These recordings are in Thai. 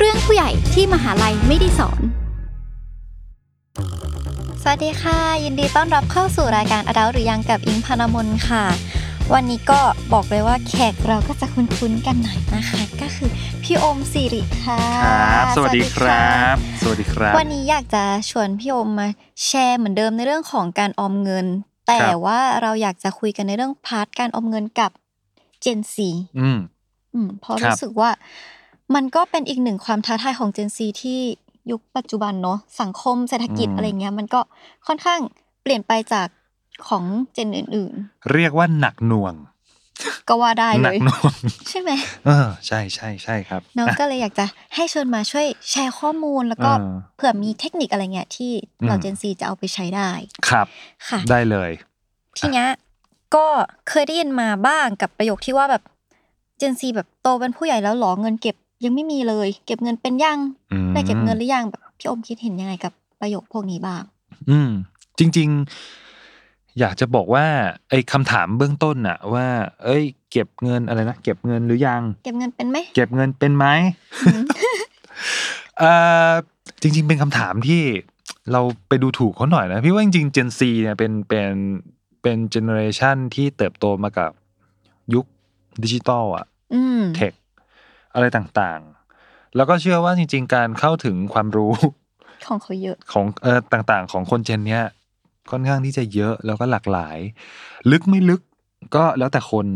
เรื่องผู้ใหญ่ที่มหาลัยไม่ได้สอน สวัสดีค่ะ ยินดีต้อนรับเข้าสู่รายการอดัลหรือยังกับอิงพานามนค่ะ วันนี้ก็บอกเลยว่าแขกเราก็จะคุ้นๆกันหน่อยนะคะ ก็คือพี่โอมสิริค่ะครับ สวัสดีครัะบสวัสดีครับ วันนี้อยากจะชวนพี่โอมมาแชร์เหมือนเดิมในเรื่องของการออมเงิน แต่ครับว่าเราอยากจะคุยกันในเรื่องพาร์ทการออมเงินกับ Gen Z อืมอืมเพราะครับรู้สึกว่า มันก็เป็นอีกหนึ่งความท้าทายของ Gen Z ที่ยุคปัจจุบันเนาะสังคมเศรษฐกิจอะไรเงี้ย มันก็ค่อนข้างเปลี่ยนไปจากของเจนอื่นเรียกว่าหนักหน่วงๆก็ว่าได้หเลนัยหน่วงใช่ไหมเออใช่ใช่ใช่ครับเนาะอะก็เลยอยากจะให้เชิญมาช่วยแชร์ข้อมูลแล้วก็เออเผื่อมีเทคนิคอะไรเงี้ยที่เราอืม Gen Z จะเอาไปใช้ได้ครับค่ะ ได้เลยทีเนี้ยก็เคยได้ยินมาบ้างกับประโยคที่ว่าแบบ Gen Z แบบโตเป็นผู้ใหญ่แล้วหรอเงินเก็บ ยังไม่มีเลย เก็บเงินเป็นยังอืมได้เก็บเงินหรือยังแบบพี่อมคิดเห็นยังไงกับประโยคพวกนี้บ้าง อืม จริง ๆ อยากจะบอกว่า ไอ้คำถามเบื้องต้นน่ะ ว่า เอ้ย เก็บเงินอะไรนะเก็บเงินหรือยัง เก็บเงินเป็นไหมเก็บเงินเป็นไหมเอ่อจริง ๆ เป็นคำถามที่เราไปดูถูกเขาหน่อยนะพี่ว่าจริงๆ Gen Z เนี่ยเป็นเป็นเป็นเจเนอเรชันที่เติบโตมากับยุคดิจิตอลอะอืมเทค อะไรต่างๆ แล้วก็เชื่อว่าจริง ๆ การเข้าถึงความรู้ของเขาเยอะของเออต่างๆ ของคนเจนเนี้ยค่อนข้างที่จะเยอะแล้วก็หลากหลาย ลึกไม่ลึกก็แล้วแต่คน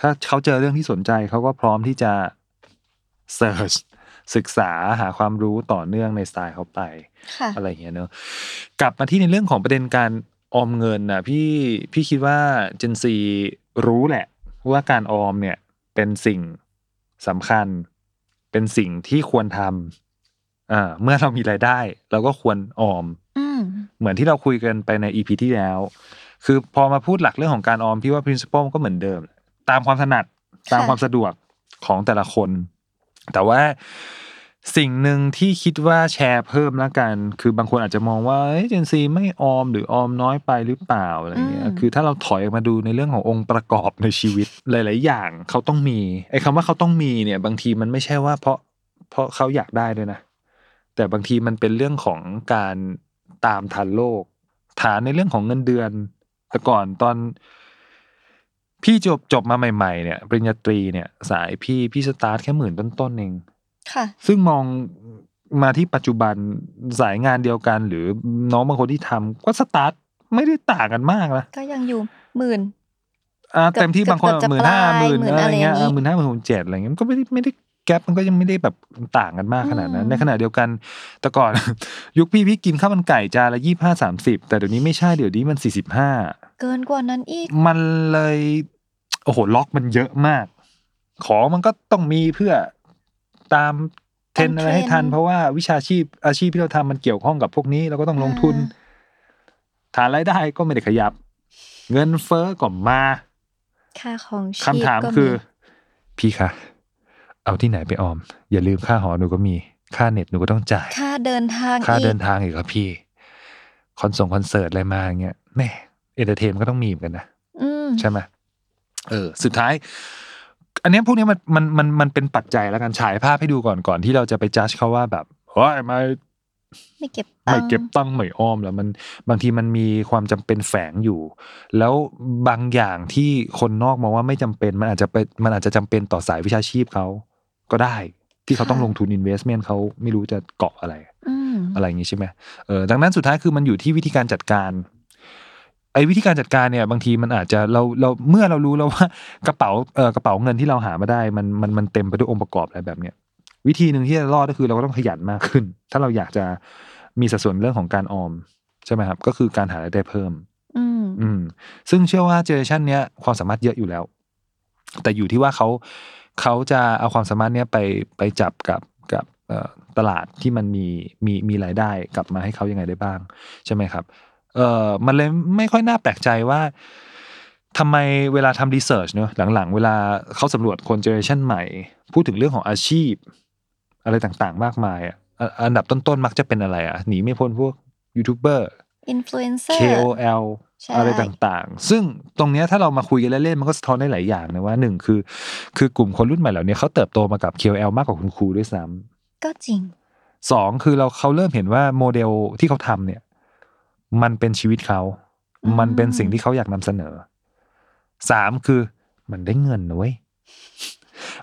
ถ้าเขาเจอเรื่องที่สนใจเขาก็พร้อมที่จะเสิร์ชศึกษาหาความรู้ต่อเนื่องในสไตล์เขาไปค่ะอะไรอย่างเงี้ยเนอะกลับมาที่ในเรื่องของประเด็นการออมเงินนะพี่พี่คิดว่าเจนซีรู้แหละ ว่าการออมเนี่ยเป็นสิ่ง สำคัญเป็นสิ่งที่ควรทำอ่าเมื่อเรามีรายได้ เราก็ควรออมอืมเหมือนที่เราคุยกันไปในอีพีที่แล้ว คือพอมาพูดหลักเรื่องของการออมพี่ว่า principle ก็เหมือนเดิม ตามความถนัดตามความสะดวกของแต่ละคน แต่ว่า สิ่งหนึ่งที่คิดว่าแชร์เพิ่มแล้วกัน คือบางคนอาจจะมองว่าเจนซีไม่ออมหรือออมน้อยไปหรือเปล่าอะไรเงี้ยคือถ้าเราถอยออกมาดูในเรื่องขององค์ประกอบในชีวิตหลาย ๆ อย่างเขาต้องมีไอ้คำว่าเขาต้องมีเนี่ย บางทีมันไม่ใช่ว่าเพราะเพราะเขาอยากได้ด้วยนะ แต่บางทีมันเป็นเรื่องของการตามทันโลก ฐานในเรื่องของเงินเดือนแต่ก่อนตอนพี่จบจบมาใหม่ ๆ เนี่ยปริญญาตรีเนี่ย สายพี่พี่สตาร์ทแค่หมื่นต้นๆเอง ค่ะ ซึ่งมองมาที่ปัจจุบันสายงานเดียวกัน หรือน้องบางคนที่ทำก็สตาร์ทไม่ได้ต่างกันมากนะก็ยังอยู่หมื่น อ่าเกือบเต็มที่บางคนเกือบจะหมื่นห้าปลายหมื่นหมื่นอะไรเงี้ยอะไรอย่างงี้หมื่นห้าหมื่นหกเจ็ดอะไรเงี้ยมันก็ไม่ได้ไม่ได้แกลบมันก็ยังไม่ได้แบบต่างกันมากขนาดนั้น อืม ในขณะเดียวกันแต่ก่อน ยุคพี่พี่กินข้าวมันไก่จานละยี่ห้าสามสิบแต่เดี๋ยวนี้ไม่ใช่เดี๋ยวนี้มันสี่สิบห้า เกินกว่านั้นอีก มันเลย โอ้โห ล็อกมันเยอะมาก ของมันก็ต้องมีเพื่อ ตามเทรนด์อะไรให้ทันเทรนด์เพราะว่าวิชาชีพอาชีพที่เราทำมันเกี่ยวข้องกับพวกนี้ เราก็ต้องลงทุน ฐานรายได้ก็ไม่ได้ขยับ เงินเฟ้อก็มา ค่าครองชีพคำถามก็คือ พี่คะเอาที่ไหนไปออม อย่าลืมค่าหอหนูก็มีค่าเน็ตหนูก็ต้องจ่าย ค่าเดินทาง ค่าอีกเดินทางอีกครับพี่ คอนส่งคอนเสิร์ตอะไรมาอย่างเงี้ยแม่เอนเตอร์เทนก็ต้องมีเหมือนกันนะอืมใช่ไหมเออ สุดท้าย อันเนี้ยพวกเนี้ยมันมันมันมันเป็นปัจจัยแล้วกันฉายภาพให้ดูก่อนก่อนที่เราจะไปจัดเขาว่าแบบเฮ้ยมาไม่เก็บตัไม่งค์เก็บตั้งค์ไม่อ้อมแล้วมันบางทีมันมีความจำเป็นแฝงอยู่ แล้วบางอย่างที่คนนอกมองว่าไม่จำเป็นมันอาจจะเป็นมันอาจจะจำเป็นต่อสายวิชาชีพเขาก็ได้ที่เขาต้องค่ะลงทุน investment เขาไม่รู้จะเกาะอะไรอืมอะไรอย่างงี้ใช่ไหมเออดังนั้นสุดท้ายคือมันอยู่ที่วิธีการจัดการ ไอ้วิธีการจัดการเนี่ยบางทีมันอาจจะเราเราเมื่อเรารู้แล้วว่ากระเป๋าเออกระเป๋าเงินที่เราหามาได้มันมันมันเต็มไปด้วยองค์ประกอบอะไรแบบเนี้ยวิธีหนึ่งที่จะรอดก็คือเราก็ต้องขยันมากขึ้น ถ้าเราอยากจะมีสัดส่วนเรื่องของการออมใช่ไหมครับ ก็คือการหารายได้เพิ่ม อืมอืมซึ่งเชื่อว่า generation เนี้ยความสามารถเยอะอยู่แล้ว แต่อยู่ที่ว่าเขาเขาจะเอาความสามารถเนี้ยไปไปจับกับกับเอ่อตลาดที่มันมีมีมีรายได้กลับมาให้เขายังไงได้บ้าง ใช่ไหมครับ เออมันเลยไม่ค่อยน่าแปลกใจว่าทำไมเวลาทำ research เนอะหลังๆ เวลาเขาสำรวจคน generation ใหม่ พูดถึงเรื่องของอาชีพ อะไรต่างๆ มากมายอะอะอันดับต้นๆ มักจะเป็นอะไรอะ หนีไม่พ้นพวกยูทูบเบอร์อินฟลูเอนเซอร์ KOL ใช่อะไรต่างๆ ซึ่งตรงเนี้ยถ้าเรามาคุยกันเล่นๆ มันก็สะท้อนได้หลายอย่างนะว่าหนึ่งคือ คือกลุ่มคนรุ่นใหม่เหล่านี้เขาเติบโตมากับ KOL มากกว่าคุณครูด้วยซ้ำก็จริงสองคือเราเขาเริ่มเห็นว่าโมเดลที่เขาทำเนี่ย มันเป็นชีวิตเขาอืมมันเป็นสิ่งที่เขาอยากนำเสนอสามคือมันได้เงินนะเว้ย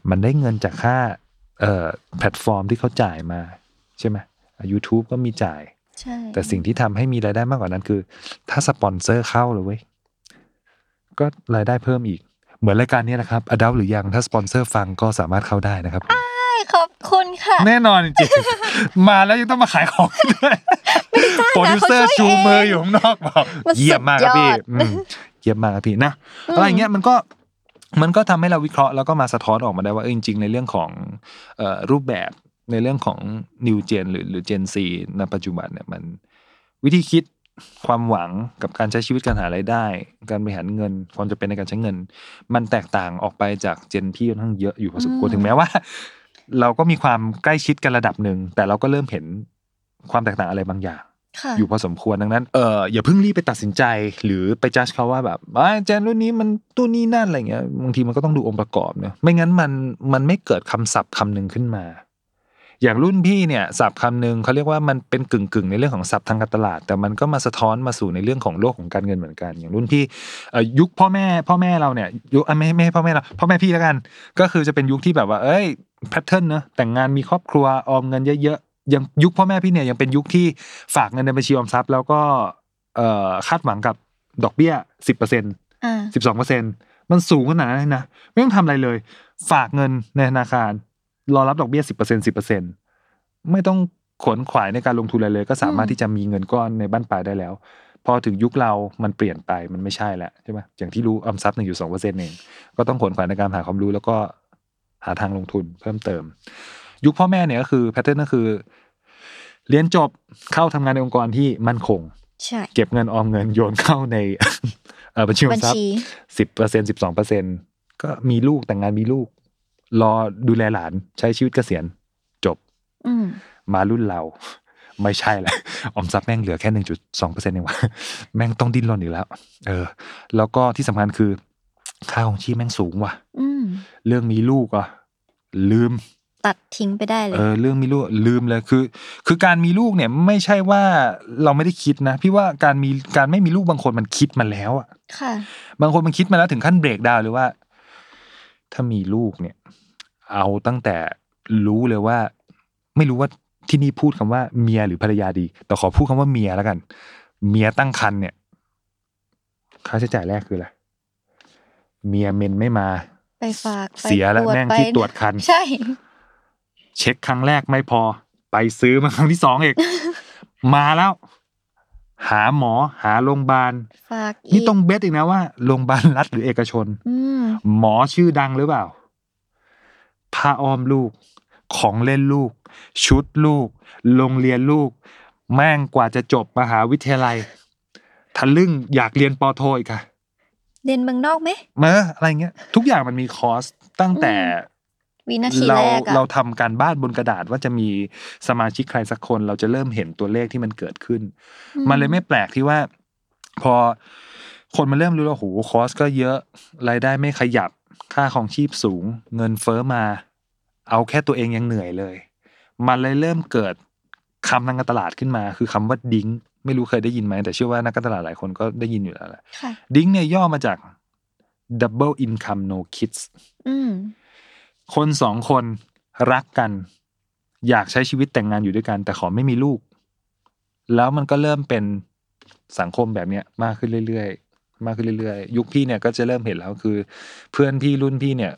มันได้เงินจากค่าเอ่อแพลตฟอร์มที่เขาจ่ายมา ใช่ไหมยูทูบก็มีจ่ายใช่แต่สิ่งที่ทำให้มีรายได้มากกว่านั้นคือ ถ้าสปอนเซอร์เข้าเลยเว้ย ก็รายได้เพิ่มอีก เหมือนรายการนี้นะครับ Adult หรือยัง ถ้าสปอนเซอร์ฟังก็สามารถเข้าได้นะครับผมใช่ ขอบคุณค่ะ แน่นอนจริงๆมาแล้วยังต้องมาขายของด้วยโปรดิวเซอร์เขาช่ชูวยเองมืออยู่ข้างนอกบอกมันสุดเยี่ยมมากครับพี่ยอดอืมเยี่ยมมากครับพี่นะอะไรอย่างเงี้ยมันก็มันก็ทำให้เราวิเคราะห์แล้วก็มาสะท้อนออกมาได้ว่าเออจริงๆในเรื่องของเอ่อรูปแบบในเรื่องของ New Gen หรือหรือ Gen Z ณปัจจุบันเนี่ยมันวิธีคิดความหวังกับการใช้ชีวิตการหารายได้ การบริหารเงิน ความจะเป็นในการใช้เงิน มันแตกต่างออกไปจากเจนที่ค่อนข้างเยอะอยู่พอสมควรอืมถึงแม้ว่า เราก็มีความใกล้ชิดกันระดับหนึ่งแต่เราก็เริ่มเห็นความแตกต่างอะไรบางอย่างค่ะอยู่พอสมควรดังนั้นเอออย่าเพิ่งรีบไปตัดสินใจ หรือไปจัดเขาว่าแบบอ่าเจนรุ่นนี้มันตัวนี้นั่นอะไรเงี้ยบางทีมันก็ต้องดูองค์ประกอบเนอะไม่งั้นมันมันไม่เกิดคำศัพท์คำหนึ่งขึ้นมา อย่างรุ่นพี่เนี่ยศัพท์คำหนึ่งเขาเรียกว่ามันเป็นกึ่งกึ่งๆในเรื่องของศัพท์ทางการตลาด แต่มันก็มาสะท้อนมาสู่ในเรื่องของโลกของการเงินเหมือนกัน อย่างรุ่นพี่เอ่อยุคพ่อแม่พ่อแม่เราเนี่ยยุคอะไม่ไม่ให้พ่อแม่เราพ่อแม่พี่แล้วกัน ก็คือจะเป็นยุคที่แบบว่า เอ้ยแพทเทิร์นเนอะแต่งงานมีครอบครัวออมเงินเยอะๆยังยุคพ่อแม่พี่เนี่ยยังเป็นยุคที่ฝากเงินในบัญชีออมทรัพย์ แล้วก็เอ่อคาดหวังกับดอกเบี้ยสิบเปอร์เซ็นต์อ่าสิบสองเปอร์เซ็นมันสูงขนาดนั้นเลยนะไม่ต้องทำอะไรเลย ฝากเงินในธนาคาร รอรับดอกเบี้ยสิบเปอร์เซ็นสิบเปอร์เซ็นไม่ต้องขนขวายในการลงทุนอะไรเลย ก็สามารถอืมที่จะมีเงินก้อนในบ้านปลายได้แล้ว พอถึงยุคเรามันเปลี่ยนไปมันไม่ใช่แล้วใช่ไหมอย่างที่รู้ออมทรัพย์หนึ่งอยู่สองเปอร์เซ็นเองก็ต้องขนขวายในการหาความรู้แล้วก็หาทางลงทุนเพิ่มเติม ยุคพ่อแม่เนี่ยก็คือแพทเทิร์นก็คือ เรียนจบเข้าทำงานในองค์กรที่มั่นคงใช่เก็บเงินออมเงินโยนเข้าในเอ่อบัญชีออบัมญทรัพชีย์สิบเปอร์เซ็นสิบสองเปอร์เซ็นก็มีลูกแต่งงานมีลูก รอดูแลหลานใช้ชีวิตเกษียณจบอืมมารุ่นเรา ไม่ใช่แหละออมทรัพย์แม่งเหลือแค่หนึ่งจุดสองเปอร์เซ็นต์เองวะแม่งต้องดิ้นรนอีกแล้ว เออ แล้วก็ที่สำคัญคือ ค่าของชีพแม่งสูงว่ะอืมเรื่องมีลูกอะลืม ตัดทิ้งไปได้เลเอยอเรื่องมีลูกลืมเลยคือ คือการมีลูกเนี่ยไม่ใช่ว่าเราไม่ได้คิดนะพี่ว่าการมีการไม่มีลูกบางคนมันคิดมาแล้วอะค่ะ บางคนมันคิดมาแล้วถึงขั้นเบรกดาวน์เลยว่า ถ้ามีลูกเนี่ย เอาตั้งแต่รู้เลยว่า ไม่รู้ว่าที่นี่พูดคำว่าเมียหรือภรรยาดี แต่ขอพูดคำว่าเมียแล้วกัน เมียตั้งครรภ์เนี่ย ค่าใช้จ่ายแรกคืออะไรเมียเมนไม่มา ไปฝากไปเสียแล้วตรจแม่งไปที่ตรวจคันใช่ เช็คครั้งแรกไม่พอ ไปซื้อมาครั้งที่สองอีกมาแล้ว หาหมอหาโรงพยาบาล ฝากอีกนี่ต้องเบสอีกนะว่าโรงพยาบาลรัฐหรือเอกชน อืมหมอชื่อดังหรือเปล่าผ้าอ้อมลูก ของเล่นลูก ชุดลูก โรงเรียนลูก แม่งกว่าจะจบมหาวิทยาลัยทะลึ่งอยากเรียนปอโทอีกค่ะ เรียนเมืองนอกไหมเมื่ออะไรเงี้ย ทุกอย่างมันมีคอสตั้งแต่ วินาทีเราแรกอะเราทำการบ้านบนกระดาษว่าจะมีสมาชิกใครสักคน เราจะเริ่มเห็นตัวเลขที่มันเกิดขึ้นอืมันเลยไม่แปลกที่ว่า พอคนมันเริ่มรู้แล้วโหคอสก็เยอะรายได้ไม่ขยับค่าของชีพสูง เงินเฟ้อมา เอาแค่ตัวเองยังเหนื่อยเลย มันเลยเริ่มเกิดคำทางการตลาดขึ้นมา คือคำว่าดิ้งไม่รู้เคยได้ยินไหมแต่เชื่อว่านักการตลาดหลายคนก็ได้ยินอยู่แล้วแหละค่ะดิ้งเนี่ยย่อมาจาก double income no kids อืม คนสองคนรักกัน อยากใช้ชีวิตแต่งงานอยู่ด้วยกัน แต่ขอไม่มีลูก แล้วมันก็เริ่มเป็นสังคมแบบเนี้ยมากขึ้นเรื่อยๆ มากขึ้นเรื่อยๆ ยุคพี่เนี่ยก็จะเริ่มเห็นแล้วคือ เพื่อนพี่รุ่นพี่เนี่ย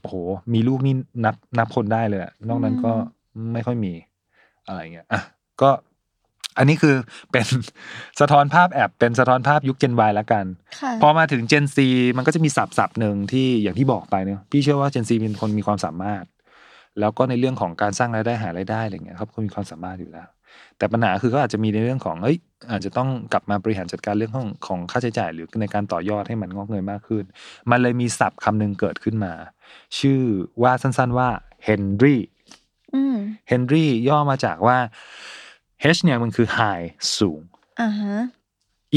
โอ้โหมีลูกนี่นับนับคนได้เลยอะนอกนั้นก็ไม่ค่อยมีอะไรเงี้ยอะก็ อันนี้คือเป็นสะท้อนภาพแอบเป็นสะท้อนภาพยุคเจน Y ละกันค่ะพอมาถึง Gen Z มันก็จะมีศัพท์ศัพท์หนึ่งที่อย่างที่บอกไปเนี่ยพี่เชื่อว่า Gen Z เป็นคนมีความสามารถ แล้วก็ในเรื่องของการสร้างรายได้หารายได้อะไรเงี้ยครับเขามีความสามารถอยู่แล้ว แต่ปัญหาคือเขาอาจจะมีในเรื่องของเอ้ยอาจจะต้องกลับมาบริหารจัดการเรื่องของของค่าใช้จ่าย หรือในการต่อยอดให้มันงอกเงยมากขึ้น มันเลยมีศัพท์คำหนึ่งเกิดขึ้นมา ชื่อว่าสั้นๆว่า Henry อืม Henry ย่อมาจากว่า H เนี่ยมันคือ high สูง อ่าฮะ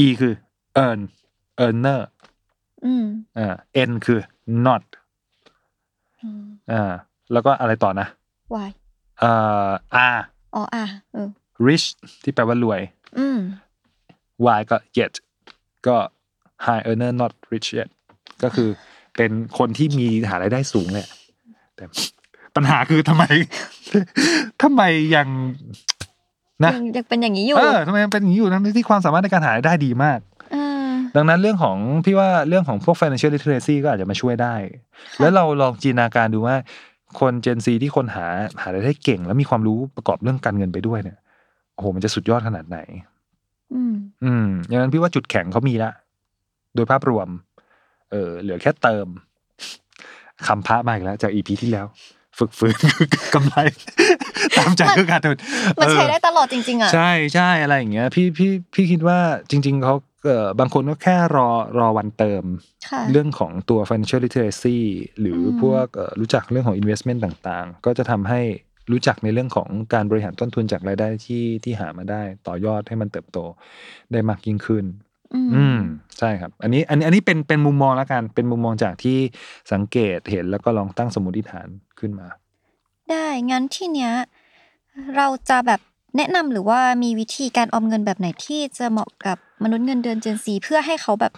E คือ earn earner อืมอ่า N คือ not อืมอ่าแล้วก็อะไรต่อนะวายเอ่อ R อ๋ออะเออ rich ที่แปลว่ารวย อืม Y ก็ yet ก็ high earner not rich yet ก็คือเป็นคนที่มีหารายได้สูงแหละแต่ปัญหาคือทำไม ทำไมยัง นะยังยังเป็นอย่างนี้อยู่เออทำไมมันเป็นอย่างนี้อยู่ทั้งที่ความสามารถในการหารายได้ดีมากเออดังนั้นเรื่องของพี่ว่าเรื่องของพวก financial literacy ก็อาจจะมาช่วยได้ค่ะแล้วเราลองจินตนาการดูว่าคน Gen Z ที่คนหาหารายได้เก่ง แล้วมีความรู้ประกอบเรื่องการเงินไปด้วยเนี่ยโอ้โหมันจะสุดยอดขนาดไหน อืม อืมอย่างนั้นพี่ว่าจุดแข็งเขามีละโดยภาพรวม เออ เหลือแค่เติมคำพระมาอีกแล้ว จากอีพีที่แล้ว ฝึกฟื้นคือกำไร ตามใจคือการทุนมันใช้เออได้ตลอดจริงๆอะใช่ใช่อะไรอย่างเงี้ยพี่พี่พี่คิดว่าจริง ๆเขาเอ่อบางคนก็แค่รอรอวันเติมค่ะเรื่องของตัว financial literacy หรืออมพวกเอ่อรู้จักเรื่องของ investment ต่างๆ ก็จะทำให้รู้จักในเรื่องของการบริหารต้นทุนจากรายได้ที่ที่หามาได้ต่อยอดให้มันเติบโตได้มากยิ่งขึ้น อืมอืมใช่ครับ อันนี้อันนี้อันนี้เป็นเป็นมุมมองแล้วกันเป็นมุมมองจากที่สังเกตเห็นแล้วก็ลองตั้งสมมติฐานขึ้นมา ได้งั้นที่เนี้ย เราจะแบบแนะนำหรือว่ามีวิธีการออมเงินแบบไหนที่จะเหมาะกับมนุษย์เงินเดือน Gen Z เพื่อให้เขาแบบ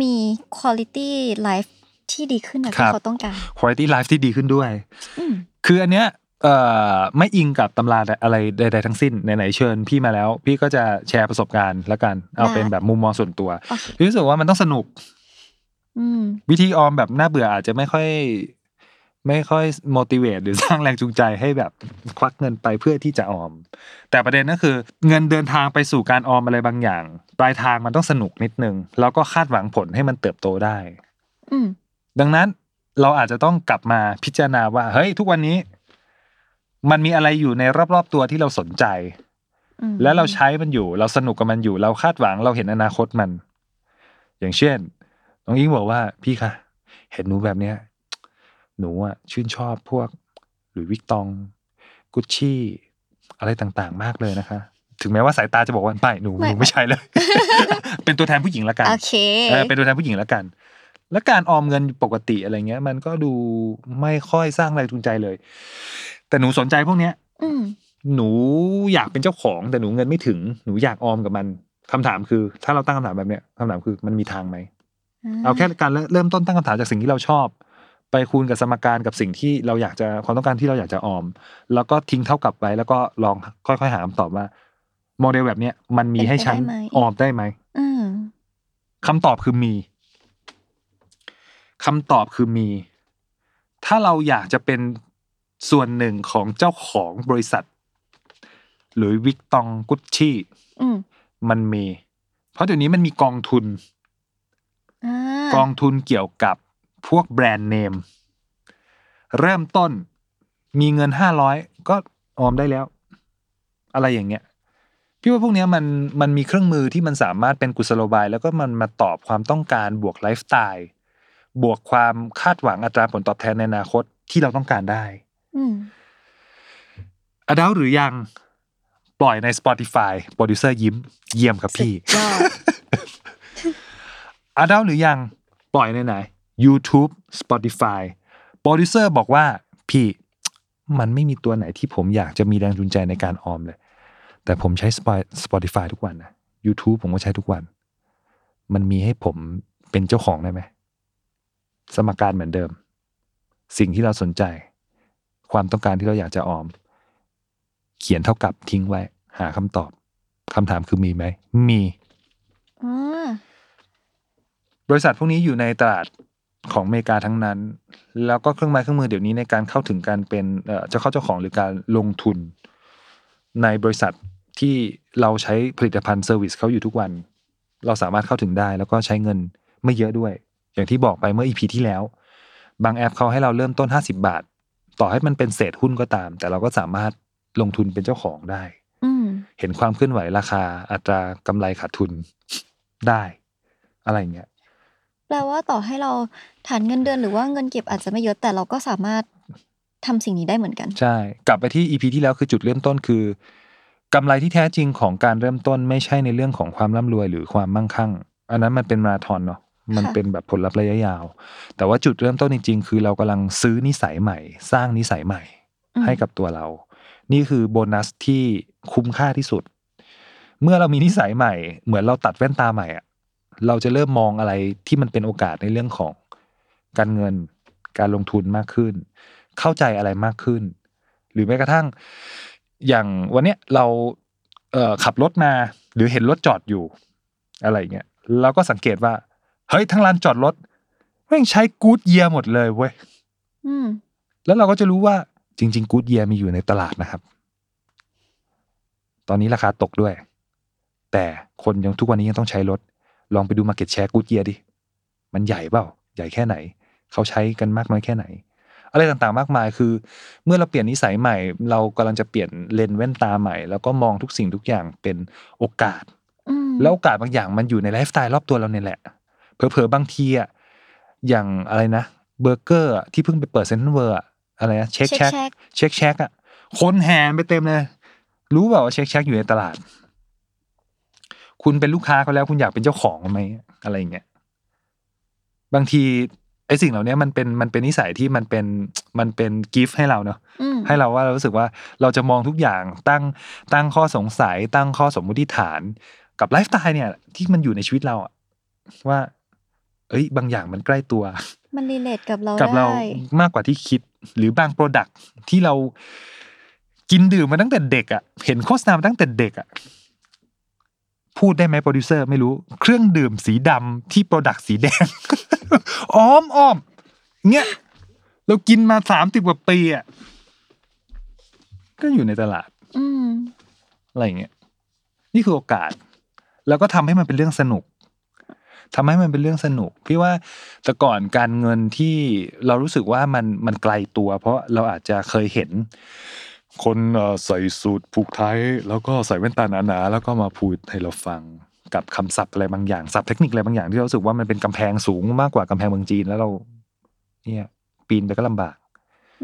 มี quality life ที่ดีขึ้นแบบครัที่บเขาต้องการ quality life ที่ดีขึ้นด้วยอืมคืออันเนี้ยเอ่อไม่อิงกับตำราอะไรใดๆทั้งสิ้นไหนๆเชิญพี่มาแล้ว พี่ก็จะแชร์ประสบการณ์แล้วกัน เอาได้เป็นแบบมุมมองส่วนตัวโอเคพี่รู้สึกว่ามันต้องสนุกอืมวิธีออมแบบน่าเบื่ออาจจะไม่ค่อย ไม่ค่อย motivate หรือสร้างแรงจูงใจให้แบบควักเงินไปเพื่อที่จะออม แต่ประเด็นก็คือ เงินเดินทางไปสู่การออมอะไรบางอย่าง ปลายทางมันต้องสนุกนิดนึง แล้วก็คาดหวังผลให้มันเติบโตได้อืมดังนั้นเราอาจจะต้องกลับมาพิจารณาว่า เฮ้ย ทุกวันนี้ มันมีอะไรอยู่ในรอบๆตัวที่เราสนใจอืมแล้วเราใช้มันอยู่ เราสนุกกับมันอยู่ เราคาดหวังเราเห็นอนาคตมัน อย่างเช่นน้องอิงบอกว่าพี่คะเห็นหนูแบบเนี้ย หนูอะชื่นชอบพวกหรือวิกตองกุชชี่อะไรต่างๆ มากเลยนะคะ ถึงแม้ว่าสายตาจะบอกว่าไม่หนูหนูไม่ใช่เลย เป็นตัวแทนผู้หญิงละกันโอเคเออเป็นตัวแทนผู้หญิงแล้วกัน แล้วการออมเงินปกติอะไรเงี้ย มันก็ดูไม่ค่อยสร้างแรงจูงใจเลย แต่หนูสนใจพวกเนี้ยอืมหนูอยากเป็นเจ้าของ แต่หนูเงินไม่ถึง หนูอยากออมกับมันคำถามคือ ถ้าเราตั้งคำถามแบบเนี้ยคำถามคือมันมีทางไหมเอาแค่การเริ่มต้นตั้งคำถามจากสิ่งที่เราชอบ ไปคูณกับสมการกับสิ่งที่เราอยากจะความต้องการที่เราอยากจะออม แล้วก็ทิ้งเท่ากับไว้ แล้วก็ลองค่อยๆหาคำตอบว่าโมเดลแบบเนี้ยมันมีให้ฉันออมได้ไหมอืมคำตอบคือมีคำตอบคือมี ถ้าเราอยากจะเป็นส่วนหนึ่งของเจ้าของบริษัท หรือวิกตองกุชชี่อืมมันมี เพราะเดี๋ยวนี้มันมีกองทุนอ่ากองทุนเกี่ยวกับ พวกแบรนด์เนม เริ่มต้นมีเงินห้าร้อยก็ออมได้แล้ว อะไรอย่างเงี้ยพี่ว่าพวกเนี้ยมันมันมีเครื่องมือที่มันสามารถเป็นกุศโลบาย แล้วก็มันมาตอบความต้องการบวกไลฟ์สไตล์บวกความคาดหวังอัตราผลตอบแทนในอนาคตที่เราต้องการได้อืม Adult หรือยังปล่อยใน Spotify โปรดิวเซอร์ยิ้ม เยี่ยมครับพี่ยอด Adult หรือยังปล่อยในไหน YouTube Spotify โปรดิวเซอร์บอกว่าพี่มันไม่มีตัวไหนที่ผมอยากจะมีแรงจูงใจในการออมเลย แต่ผมใช้ Spo- Spotify ทุกวันนะ YouTube ผมก็ใช้ทุกวัน มันมีให้ผมเป็นเจ้าของได้ไหม สมการเหมือนเดิม สิ่งที่เราสนใจ ความต้องการที่เราอยากจะออม เขียนเท่ากับทิ้งไว้ หาคำตอบคำถามคือมีไหม มีอ่าบริษัทพวกนี้อยู่ในตลาด ของอเมริกาทั้งนั้น แล้วก็เครื่องไม้เครื่องมือเดี๋ยวนี้ในการเข้าถึงการเป็นเอ่อเจ้าเข้าเจ้าของหรือการลงทุน ในบริษัทที่เราใช้ผลิตภัณฑ์ service เขาอยู่ทุกวัน เราสามารถเข้าถึงได้ แล้วก็ใช้เงินไม่เยอะด้วย อย่างที่บอกไปเมื่อ EP ที่แล้ว บางแอปเขาให้เราเริ่มต้น 50 บาท ต่อให้มันเป็นเศษหุ้นก็ตาม แต่เราก็สามารถลงทุนเป็นเจ้าของได้อืมเห็นความเคลื่อนไหวราคาอัตรากำไรขาดทุนได้ อะไรอย่างเงี้ย แปลว่าต่อให้เราฐานเงินเดือนหรือว่าเงินเก็บอาจจะไม่เยอะแต่เราก็สามารถทำสิ่งนี้ได้เหมือนกัน ใช่ กลับไปที่ EP ที่แล้วคือจุดเริ่มต้นคือกำไรที่แท้จริงของการเริ่มต้นไม่ใช่ในเรื่องของความร่ำรวยหรือความมั่งคั่ง อันนั้นมันเป็นมาราธอนเนาะมันเป็นแบบผลลัพธ์ระยะยาว แต่ว่าจุดเริ่มต้นจริง ๆ คือเรากำลังซื้อนิสัยใหม่ สร้างนิสัยใหม่อืมให้กับตัวเรา นี่คือโบนัสที่คุ้มค่าที่สุด เมื่อเรามีนิสัยใหม่ เหมือนเราตัดแว่นตาใหม่อะ เราจะเริ่มมองอะไรที่มันเป็นโอกาสในเรื่องของการเงิน การลงทุนมากขึ้น เข้าใจอะไรมากขึ้น หรือแม้กระทั่ง อย่างวันเนี้ยเราเอ่อขับรถมา หรือเห็นรถจอดอยู่ อะไรอย่างเงี้ยเราก็สังเกตว่า เฮ้ยทั้งลานจอดรถแม่งใช้กู๊ดเยียหมดเลยเว้ยอืมแล้วเราก็จะรู้ว่าจริง ๆ กู๊ดเยียมีอยู่ในตลาดนะครับ ตอนนี้ราคาตกด้วย แต่คนยังทุกวันนี้ยังต้องใช้รถ ลองไปดู market share กู๊ดเยียดิ มันใหญ่เปล่า ใหญ่แค่ไหน เขาใช้กันมากน้อยแค่ไหน อะไรต่างๆมากมายคือ เมื่อเราเปลี่ยนนิสัยใหม่ เรากำลังจะเปลี่ยนเลนส์แว่นตาใหม่ แล้วก็มองทุกสิ่งทุกอย่างเป็นโอกาสอืมแล้วโอกาสบางอย่างมันอยู่ในไลฟ์สไตล์รอบตัวเราเนี่ยแหละ เผลอๆบางทีอะอย่างอะไรนะเบอร์เกอร์อะที่เพิ่งไปเปิดเซ็นเวิลด์อะอะไรนะเช็คแช็ค Shake Shack เช็คแช็คอะคนแห่ไปเต็มเลย รู้เปล่าว่า Shake Shack อยู่ในตลาด คุณเป็นลูกค้าเขาแล้ว คุณอยากเป็นเจ้าของไหมอะไรอย่างเงี้ยบางทีไอ้สิ่งเหล่านี้มันเป็นมันเป็นนิสัยที่มันเป็นมันเป็น gift ให้เราเนาะอืมให้เราว่าเรารู้สึกว่าเราจะมองทุกอย่างตั้งตั้งข้อสงสัย ตั้งข้อสมมุติฐาน กับไลฟ์สไตล์เนี่ย ที่มันอยู่ในชีวิตเราอะว่า เอ้ย บางอย่างมันใกล้ตัว มัน relate กับเรากับเราได้มากกว่าที่คิด หรือบาง product ที่เรากินดื่มมาตั้งแต่เด็กอะเห็นโฆษณามาตั้งแต่เด็กอะ พูดได้ไหมโปรดิวเซอร์ไม่รู้ เครื่องดื่มสีดำที่ product สีแดงอ้อมอ้อมเงี้ยเรากินมาสามสิบกว่าปีอะก็อยู่ในตลาด อืมอะไรอย่างเงี้ยนี่คือโอกาส แล้วก็ทำให้มันเป็นเรื่องสนุกทำให้มันเป็นเรื่องสนุกพี่ว่าแต่ก่อนการเงินที่เรารู้สึกว่ามันมันไกลตัว เพราะเราอาจจะเคยเห็น คนเอ่อใส่สูทผูกไทยแล้วก็ใส่แว่นตาหนาๆแล้วก็มาพูดให้เราฟังกับคำศัพท์อะไรบางอย่างศัพท์เทคนิคอะไรบางอย่างที่เรารู้สึกว่ามันเป็นกำแพงสูงมากกว่ากำแพงเมืองจีนแล้วเรา เนี่ย ปีนไปก็ลำบาก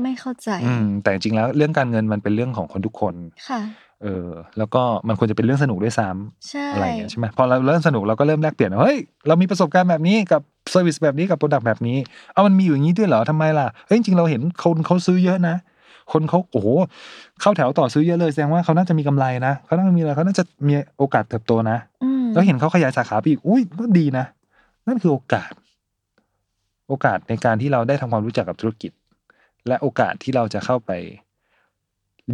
ไม่เข้าใจ อืมแต่จริงๆแล้วเรื่องการเงินมันเป็นเรื่องของคนทุกคนค่ะ เออ แล้วก็มันควรจะเป็นเรื่องสนุกด้วยซ้ำใช่อะไรอย่างเงี้ยใช่ไหมพอเราเริ่มสนุกเราก็เริ่มแลกเปลี่ยนว่าเฮ้ยเรามีประสบการณ์แบบนี้กับ service แบบนี้กับ product แบบนี้เอามันมีอยู่อย่างนี้ด้วยเหรอทำไมล่ะเฮ้ยจริงๆเราเห็นคนเขาซื้อเยอะนะ คนเขาโอ้โหเข้าแถวต่อซื้อเยอะเลยแสดงว่าเขาน่าจะมีกำไรนะเขาน่าจะมีอะไรเขาน่าจะมีโอกาสเติบโตนะอืมแล้วเห็นเขาขยายสาขาไปอีกอุ้ยก็ดีนะนั่นคือโอกาส โอกาสในการที่เราได้ทำความรู้จักกับธุรกิจ และโอกาสที่เราจะเข้าไป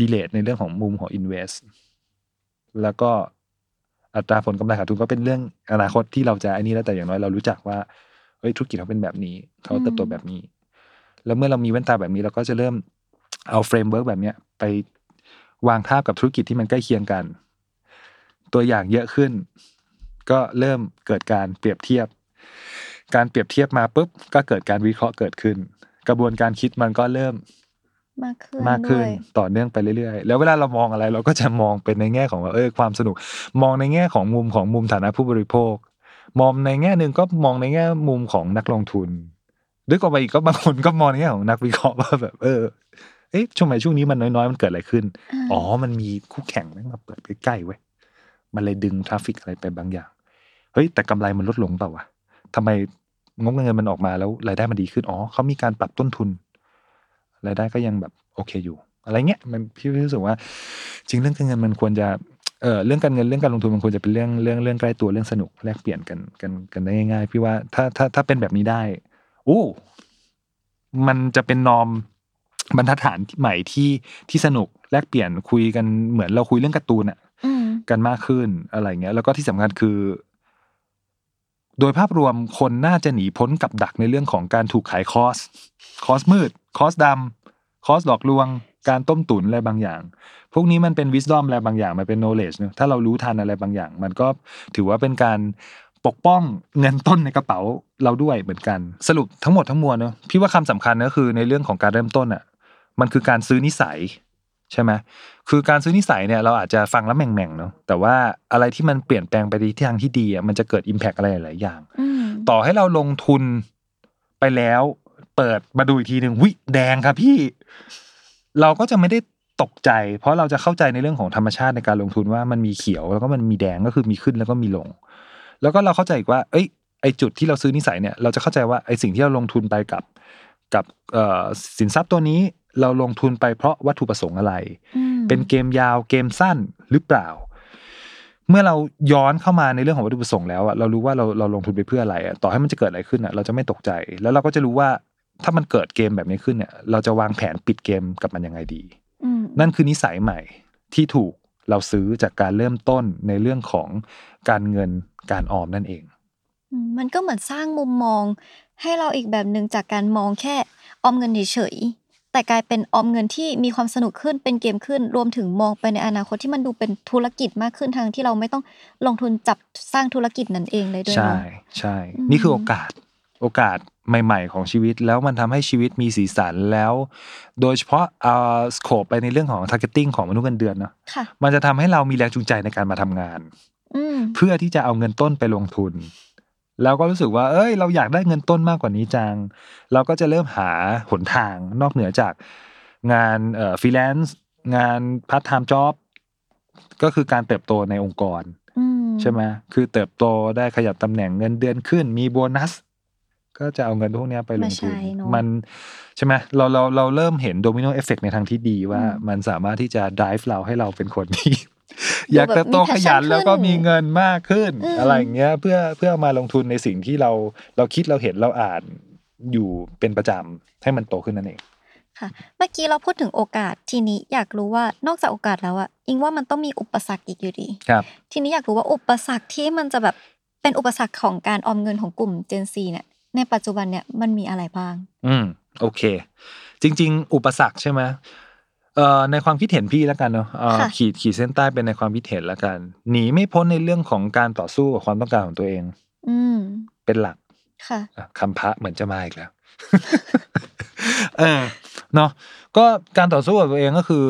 relate ในเรื่องของมุมของ invest แล้วก็อัตราผลกำไรขาดทุนก็เป็นเรื่องอนาคตที่เราจะอันนี้แล้วแต่อย่างน้อยเรารู้จักว่าเฮ้ยธุรกิจเขาเป็นแบบนี้ เขาเติบโตแบบนี้ แล้วเมื่อเรามีแว่นตาแบบนี้เราก็จะเริ่ม เอา framework แบบเนี้ยไปวางทาบกับธุรกิจที่มันใกล้เคียงกัน ตัวอย่างเยอะขึ้น ก็เริ่มเกิดการเปรียบเทียบ การเปรียบเทียบมาปุ๊บก็เกิดการวิเคราะห์เกิดขึ้น กระบวนการคิดมันก็เริ่มมากขึ้นมากขึ้นด้วยต่อเนื่องไปเรื่อยๆ แล้วเวลาเรามองอะไร เราก็จะมองเป็นในแง่ของว่าเออความสนุก มองในแง่ของมุมของมุมฐานะผู้บริโภค มองในแง่หนึ่งก็มองในแง่มุมของนักลงทุน ลึกออกไปอีกก็บางคนก็มองในแง่ของนักวิเคราะห์ว่าแบบ เออ เอ๊ะช่วงไหนช่วงนี้มันน้อยๆ มันเกิดอะไรขึ้น อ๋อ มันมีคู่แข่งแม่งมาเปิดใกล้ๆเว้ย มันเลยดึง traffic อะไรไปบางอย่าง เฮ้ย แต่กำไรมันลดลงเปล่าวะทำไมงบเงินมันออกมาแล้วรายได้มันดีขึ้น อ๋อเขามีการปรับต้นทุน รายได้ก็ยังแบบโอเคอยู่ อะไรเงี้ย มันพี่รู้สึกว่า จริงเรื่องการเงินมันควรจะ เออเรื่องการเงินเรื่องการลงทุนมันควรจะเป็นเรื่องเรื่องเรื่องใกล้ตัวเรื่องสนุกแลกเปลี่ยนกันกันกันได้ง่ายๆ พี่ว่าถ้าถ้าถ้าเป็นแบบนี้ได้โอ้มันจะเป็นนอม บรรทัดฐานใหม่ที่ที่สนุกแลกเปลี่ยนคุยกันเหมือนเราคุยเรื่องการ์ตูนอะอืมกันมากขึ้นอะไรเงี้ย แล้วก็ที่สำคัญคือ โดยภาพรวมคนน่าจะหนีพ้นกับดักในเรื่องของการถูกขายคอส คอสมืด คอสดำคอสหลอกลวง การต้มตุ๋นอะไรบางอย่าง พวกนี้มันเป็นวิส d อมอะไรบางอย่าง มันเป็น knowledge เนอะถ้าเรารู้ทันอะไรบางอย่าง มันก็ถือว่าเป็นการปกป้องเงินต้นในกระเป๋าเราด้วยเหมือนกัน สรุปทั้งหมดทั้งมวลเนอะพี่ว่าคำสำคัญก็คือในเรื่องของการเริ่มต้นอะ มันคือการซื้อนิสัยใช่ไหมคือการซื้อนิสัยเนี่ยเราอาจจะฟังแล้วแหม่งๆเนาะแต่ว่าอะไรที่มันเปลี่ยนแปลงไปในทิศทางที่ดีอะมันจะเกิด Impact อะไรหลายๆอย่างอืมต่อให้เราลงทุนไปแล้ว เปิดมาดูอีกทีหนึ่งวิแดงครับพี่ เราก็จะไม่ได้ตกใจ เพราะเราจะเข้าใจในเรื่องของธรรมชาติในการลงทุนว่ามันมีเขียวแล้วก็มันมีแดงก็คือมีขึ้นแล้วก็มีลง แล้วก็เราเข้าใจอีกว่า เอ้ยไอจุดที่เราซื้อนิสัยเนี่ย เราจะเข้าใจว่าไอสิ่งที่เราลงทุนไปกับ กับเอ่อสินทรัพย์ตัวนี้ เราลงทุนไปเพราะวัตถุประสงค์อะไรอืมเป็นเกมยาวเกมสั้นหรือเปล่า เมื่อเราย้อนเข้ามาในเรื่องของวัตถุประสงค์แล้วอะเรารู้ว่าเราเราลงทุนไปเพื่ออะไรอะต่อให้มันจะเกิดอะไรขึ้นอะเราจะไม่ตกใจ แล้วเราก็จะรู้ว่าถ้ามันเกิดเกมแบบนี้ขึ้นเนี่ย เราจะวางแผนปิดเกมกับมันยังไงดีอืมนั่นคือนิสัยใหม่ที่ถูกเราซื้อจากการเริ่มต้นในเรื่องของการเงินการออมนั่นเองอืมมันก็เหมือนสร้างมุมมอง ให้เราอีกแบบหนึ่งจากการมองแค่ออมเงินเฉยๆ แต่กลายเป็นออมเงินที่มีความสนุกขึ้นเป็นเกมขึ้น รวมถึงมองไปในอนาคตที่มันดูเป็นธุรกิจมากขึ้นทางที่เราไม่ต้องลงทุนจับสร้างธุรกิจนั่นเองเลยด้วยใช่เนาะใช่อืมนี่คือโอกาสโอกาสใหม่ ๆ ของชีวิตแล้วมันทำให้ชีวิตมีสีสันแล้ว โดยเฉพาะเอาสโคปไปในเรื่องของ targeting ของมนุษย์เงินเดือนเนาะค่ะมันจะทำให้เรามีแรงจูงใจในการมาทำงานอืมเพื่อที่จะเอาเงินต้นไปลงทุน แล้วก็รู้สึกว่า เอ้ย เราอยากได้เงินต้นมากกว่านี้จัง เราก็จะเริ่มหาหนทางนอกเหนือจากงานเอ่อฟรีแลนซ์งาน part-time job ก็คือการเติบโตในองค์กรอืมใช่ไหมคือเติบโตได้ขยับตำแหน่งเงินเดือนขึ้น มีโบนัส ก็จะเอาเงินพวกเนี้ยไปลงทุนมาใช้เนอะมันใช่ไหมเราเราเราเริ่มเห็น domino effect ในทางที่ดีว่าอืมมันสามารถที่จะ drive เราให้เราเป็นคนที่ดู อยากเติบโตแบบมีขยัน passion แล้วก็ขึ้นมีเงินมากขึ้นอืมอะไรอย่างเงี้ยเพื่อเพื่อมาลงทุนในสิ่งที่เราเราคิดเราเห็นเราอ่านอยู่เป็นประจำให้มันโตขึ้นนั่นเองค่ะเมื่อกี้เราพูดถึงโอกาสทีนี้อยากรู้ว่านอกจากโอกาสแล้วอะอิงว่ามันต้องมีอุปสรรคอีกอยู่ดีครับ ทีนี้อยากรู้ว่าอุปสรรคที่มันจะแบบเป็นอุปสรรคของการออมเงินของกลุ่ม Gen Z เนี่ยในปัจจุบันเนี่ยมันมีอะไรบ้าง อืมโอเค จริง ๆ อุปสรรคใช่ไหม เอ่อในความคิดเห็นพี่แล้วกันเนาะเอ่อค่ะ ขีดขีดเส้นใต้เป็นในความคิดเห็นแล้วกัน หนีไม่พ้นในเรื่องของการต่อสู้กับความต้องการของตัวเอง อืม เป็นหลัก ค่ะ อะคำพระเหมือนจะมาอีกแล้ว เออเนาะก็การต่อสู้กับตัวเองก็คือ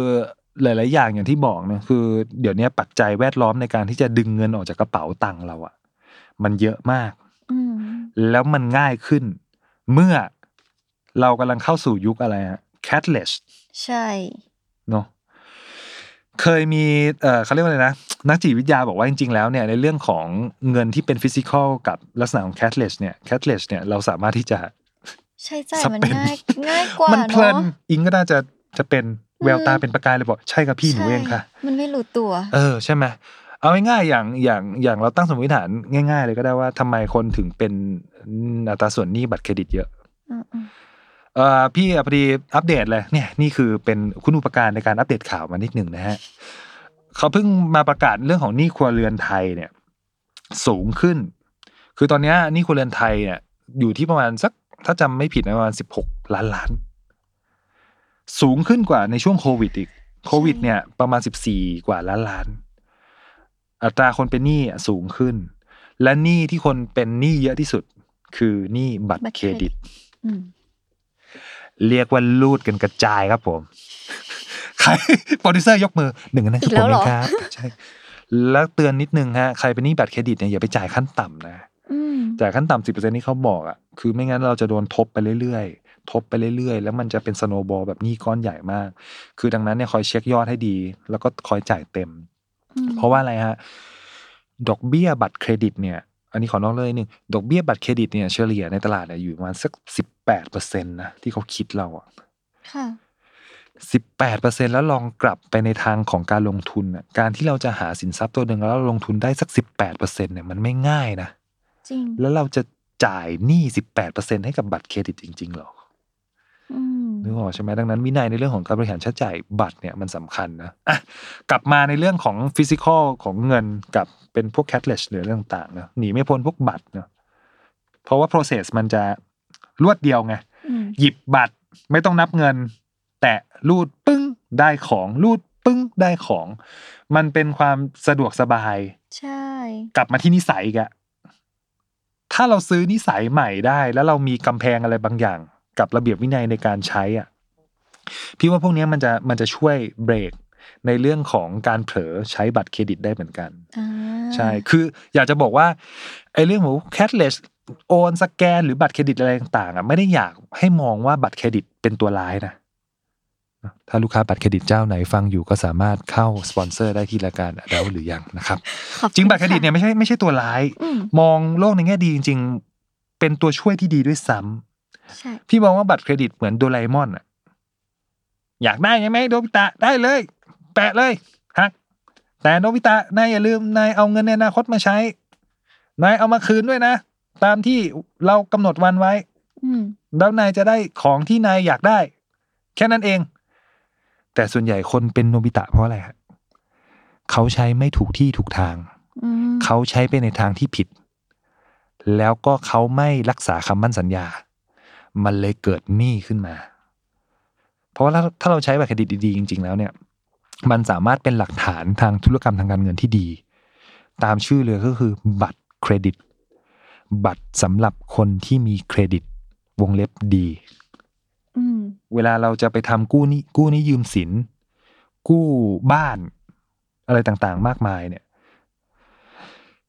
หลาย ๆ อย่างอย่างที่บอกเนอะคือ เดี๋ยวนี้ปัจจัยแวดล้อมในการที่จะดึงเงินออกจากกระเป๋าตังค์เราอะมันเยอะมาก อืม แล้วมันง่ายขึ้น เมื่อเรากำลังเข้าสู่ยุคอะไรฮะ cashless ใช่ เนาะเคยมีเอ่อเขาเรียกว่าอะไรนะ นักจิตวิทยาบอกว่าจริง ๆ แล้วเนี่ยในเรื่องของเงินที่เป็นฟิสิกอลกับลักษณะของ cashless เนี่ย cashless เนี่ยเราสามารถที่จะ ใช่จ่ายมันสเปนง่ายง่ายกว่ามันเพลินเนาะอิงก็น่าจะจะเป็นแววตาอืมเป็นประกายเลยบอกใช่ครับพี่หนูเองค่ะใช่มันไม่รู้ตัว เออใช่ไหมเอาง่ายๆอย่างอย่างอย่างเราตั้งสมมติฐานง่าย ๆ เลยก็ได้ว่าทำไมคนถึงเป็นอัตราส่วนหนี้บัตรเครดิตเยอะอืมอืม เอ่อพี่พอดีอัปเดตเลยเนี่ยนี่คือเป็นคุณอุปการในการอัปเดตข่าวมานิดหนึ่งนะฮะเขาเพิ่งมาประกาศเรื่องของหนี้ครัวเรือนไทยเนี่ย สูงขึ้น คือตอนเนี้ยหนี้ครัวเรือนไทยเนี่ยอยู่ที่ประมาณสักถ้าจำไม่ผิดนะประมาณสิบหกล้านล้าน สูงขึ้นกว่าในช่วงโควิดอีกโควิด เนี่ยประมาณสิบสี่กว่าล้านล้าน อัตราคนเป็นหนี้สูงขึ้น และหนี้ที่คนเป็นหนี้เยอะที่สุด คือหนี้บัตรเครดิต เรียกว่ารูดกันกระจายครับผมใครโปรดิวเซอร์ยกมือหนึ่งในนั้นั้นคืออีกผแล้มวเอเหรองครับใช่แล้วเตือนนิดนึงฮะใครเป็นหนี้บัตรเครดิตเนี่ยอย่าไปจ่ายขั้นต่ำนะอืมจ่ายขั้นต่ำสิบเปอร์เซ็นที่เขาบอกอะคือไม่งั้นเราจะโดนทบไปเรื่อยๆ ทบไปเรื่อยๆ แล้วมันจะเป็น snowball แบบหนี้ก้อนใหญ่มาก คือดังนั้นเนี่ยคอยเช็คยอดให้ดี แล้วก็คอยจ่ายเต็มอืมเพราะว่าอะไรฮะดอกเบี้ยบัตรเครดิตเนี่ย อันนี้ขอนอกเรื่องนึงดอกเบี้ยบัตรเครดิตเนี่ยเฉลี่ยในตลาดเนี่ยอยู่ประมาณสักสิบแปดเปอร์เซ็นต์นะที่เขาคิดเราอะค่ะสิบแปดเปอร์เซ็นแล้วลองกลับไปในทางของการลงทุนอะการที่เราจะหาสินทรัพย์ตัวหนึ่งแล้วเราลงทุนได้สักสิบแปดเปอร์เซ็นเนี่ยมันไม่ง่ายนะจริงแล้วเราจะจ่ายหนี้สิบแปดเปอร์เซ็นให้กับบัตรเครดิตจริงๆหรออืม นึกออกใช่ไหมดังนั้นวินัยในเรื่องของการบริหารใช้จ่ายบัตรเนี่ยมันสำคัญนะอะกลับมาในเรื่องของฟิสิกอลของเงินกับเป็นพวกแค s เลสหรือเรื่องต่างๆนะหนีไม่พ้นพวกบัตรเนาะเพราะว่า process มันจะรวดเดียวไงอืมหยิบบัตรไม่ต้องนับเงิน แตะรูดปึ้งได้ของรูดปึ้งได้ของ มันเป็นความสะดวกสบาย ใช่ กลับมาที่นิสัยอีกอะถ้าเราซื้อนิสัยใหม่ได้ แล้วเรามีกำแพงอะไรบางอย่าง กับระเบียบวินัยในการใช้อะพี่ว่าพวกเนี้ยมันจะมันจะช่วยเบรกในเรื่องของการเผลอใช้บัตรเครดิตได้เหมือนกันอ่าใช่คืออยากจะบอกว่าไอ้เรื่องของ cashless โอนสแกนหรือบัตรเครดิตอะไรต่างๆอะไม่ได้อยากให้มองว่าบัตรเครดิตเป็นตัวร้ายนะถ้าลูกค้าบัตรเครดิตเจ้าไหนฟังอยู่ก็สามารถเข้าสปอนเซอร์ได้ที่รายการอดาหรือยังนะครับขอบณจริงบัตรเครดิตเนี่ยไม่ใช่ไม่ใช่ตัวร้ายอืมมองโลกในแง่ดีจริง ๆ เป็นตัวช่วยที่ดีด้วยซ้ำใช่ พี่มองว่าบัตรเครดิตเหมือนโดราเอมอนอะอยากได้ใช่ไหมโดบิตะได้เลย แปะเลยฮัก แต่โนบิตะนายอย่าลืมนายเอาเงินในอนาคตมาใช้นายเอามาคืนด้วยนะ ตามที่เรากำหนดวันไว้อืมแล้วนายจะได้ของที่นายอยากได้ แค่นั้นเอง แต่ส่วนใหญ่คนเป็นโนบิตะเพราะอะไรฮะเขาใช้ไม่ถูกที่ถูกทางอืมเขาใช้ไปในทางที่ผิด แล้วก็เขาไม่รักษาคำมั่นสัญญา มันเลยเกิดหนี้ขึ้นมา เพราะว่าถ้าถ้าเราใช้บัตรเครดิตดีๆจริง ๆ แล้วเนี่ย มันสามารถเป็นหลักฐานทางธุรกรรมทางการเงินที่ดี ตามชื่อเลยก็คือบัตรเครดิต บัตรสำหรับคนที่มีเครดิตวงเล็บดีอืมเวลาเราจะไปทำกู้หนี้กู้หนี้ยืมสิน กู้บ้าน อะไรต่างๆ มากมายเนี่ย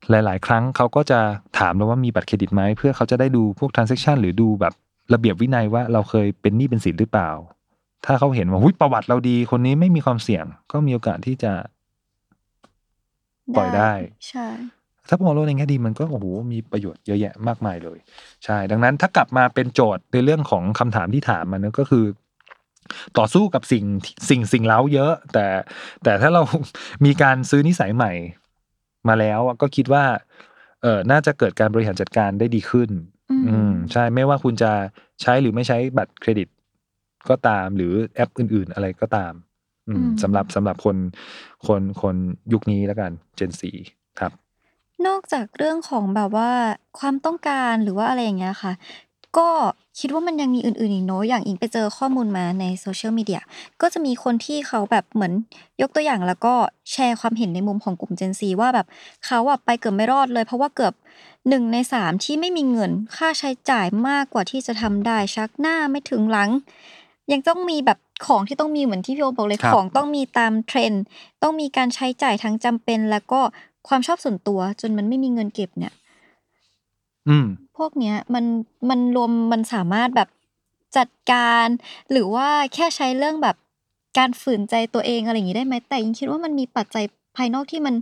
หลาย ๆ ครั้งเขาก็จะถามเราว่ามีบัตรเครดิตไหมเพื่อเขาจะได้ดูพวก transaction หรือดูแบบ ระเบียบวินัยว่าเราเคยเป็นหนี้เป็นสินหรือเปล่า ถ้าเขาเห็นว่าหุ้ยประวัติเราดีคนนี้ไม่มีความเสี่ยง ก็มีโอกาสที่จะ ปล่อยได้ ใช่ ถ้ามองโลกในแง่ดีมันก็โอ้โหมีประโยชน์เยอะแยะมากมายเลย ใช่ ดังนั้นถ้ากลับมาเป็นโจทย์ในเรื่องของคำถามที่ถามมันก็คือ ต่อสู้กับสิ่งสิ่งสิ่งเล้าเยอะ แต่ แต่ถ้าเรามีการซื้อนิสัยใหม่ มาแล้วอะก็คิดว่า เออน่าจะเกิดการบริหารจัดการได้ดีขึ้น อืมอืมใช่ไม่ว่าคุณจะใช้หรือไม่ใช้บัตรเครดิต ก็ตามหรือแอปอื่น ๆ อะไรก็ตาม อืมสำหรับสำหรับคนคนคนยุคนี้แล้วกันเจนสีครับ นอกจากเรื่องของแบบว่าความต้องการหรือว่าอะไรอย่างเงี้ยค่ะ ก็คิดว่ามันยังมีอื่นๆอีกเนอะอย่างอิงไปเจอข้อมูลมาในโซเชียลมีเดียก็จะมีคนที่เขาแบบเหมือนยกตัวอย่างแล้วก็แชร์ความเห็นในมุมของกลุ่ม Gen Z ว่าแบบเขาอะไปเกือบไม่รอดเลย เพราะว่าเกือบ หนึ่งในสามที่ไม่มีเงินค่าใช้จ่ายมากกว่าที่จะทำได้ชักหน้าไม่ถึงหลัง ยังต้องมีแบบของที่ต้องมีเหมือนที่พี่โอบอกเลยครับของต้องมีตามเทรนด์ต้องมีการใช้จ่ายทั้งจำเป็น แล้วก็ความชอบส่วนตัวจนมันไม่มีเงินเก็บเนี่ยอืมพวกเนี้ยมันมันรวมมันสามารถแบบจัดการ หรือว่าแค่ใช้เรื่องแบบการฝืนใจตัวเองอะไรอย่างนี้ได้ไหมแต่ยิงคิดว่ามันมีปัจจัยภายนอกที่มัน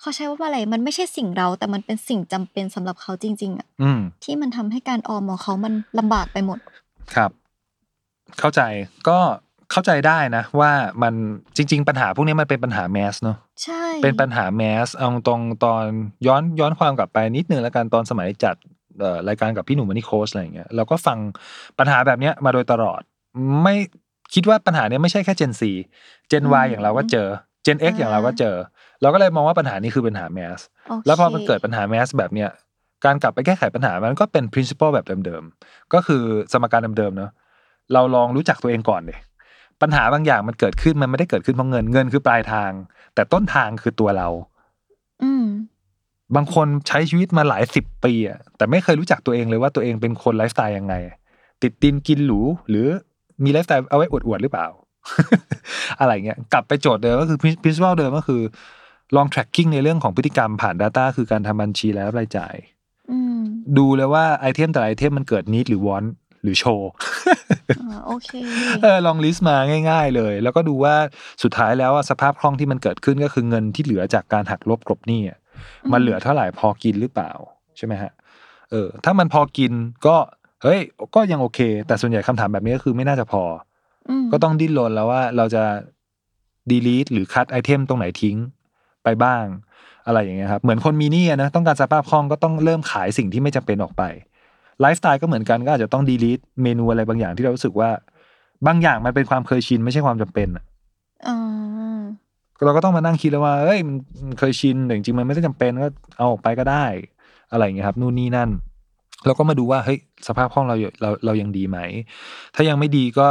เขาใช้ว่าอะไรมันไม่ใช่สิ่งเรา แต่มันเป็นสิ่งจำเป็นสำหรับเขาจริง ๆอะอืมที่มันทำให้การออมของเขามันลำบากไปหมด ครับ เข้าใจก็เข้าใจได้นะ ว่ามันจริง ๆ ปัญหาพวกนี้มันเป็นปัญหาแมสเนาะใช่เป็นปัญหาแมสเอาตรงตอนย้อนย้อนความกลับไปนิดนึงแล้วกันตอนสมัยจัดเอ่อรายการกับพี่หนุ่มวันนี้โค้ชอะไรอย่างเงี้ยเราก็ฟังปัญหาแบบเนี้ยมาโดยตลอดไม่คิดว่าปัญหาเนี้ยไม่ใช่แค่ Gen C Gen Y อย่างเราก็เจอ Gen X อย่างเราก็เจอ เราก็เลยมองว่าปัญหานี้คือปัญหาแมสโเคแล้วพอมันเกิดปัญหาแมสแบบเนี้ยการกลับไปแก้ไขปัญหามันก็เป็น principle แบบเดิมๆ ก็คือสมการเดิมๆเนอะเราลองรู้จักตัวเองก่อนเลยปัญหาบางอย่างมันเกิดขึ้นมันไม่ได้เกิดขึ้นเพราะเงินเงินคือปลายทาง แต่ต้นทางคือตัวเรา อืมบางคนใช้ชีวิตมาหลายสิบปีอะแต่ไม่เคยรู้จักตัวเองเลยว่าตัวเองเป็นคนไลฟ์สไตล์ยังไง ติดดินกินหรูหรือมีไลฟ์สไตล์เอาไว้อวดๆหรือเปล่า อะไรเงี้ยกลับไปโจทย์เดิมก็คือ principle เดิมก็คือ ลอง tracking ในเรื่องของพฤติกรรมผ่าน Data คือการทำบัญชีและรายจ่ายอืมดูเลยว่า item แต่ละ item มันเกิด need หรือ want หรือโชว์อ่าโอเคเออลอง list มาง่าย ๆ เลย แล้วก็ดูว่าสุดท้ายแล้วอะสภาพคล่องที่มันเกิดขึ้นก็คือเงินที่เหลือจากการหักลบกลบหนี้อะมันเหลือเท่าไหร่พอกินหรือเปล่าใช่ไหมฮะเออถ้ามันพอกินก็เฮ้ยก็ยังโอเค แต่ส่วนใหญ่คำถามแบบนี้ก็คือไม่น่าจะพออืมก็ต้องดิ้นรนแล้วว่าเราจะ delete หรือคัด item ตรงไหนทิ้ง ไปบ้าง อะไรอย่างเงี้ยครับเหมือนคนมีหนี้อะนะต้องการสภาพคล่องก็ต้องเริ่มขายสิ่งที่ไม่จำเป็นออกไปไลฟ์สไตล์ก็เหมือนกันก็อาจจะต้อง delete เมนูอะไรบางอย่างที่เรารู้สึกว่า บางอย่างมันเป็นความเคยชินไม่ใช่ความจำเป็นอะอ่าเราก็ต้องมานั่งคิดแล้วว่า เอ้ยมันมันเคยชินแต่จริงๆมันไม่ได้จำเป็นก็เอาออกไปก็ได้ อะไรอย่างเงี้ยครับ นู่นนี่นั่นเราก็มาดูว่าเฮ้ยสภาพคล่องเราอยู่เราเรายังดีไหม ถ้ายังไม่ดีก็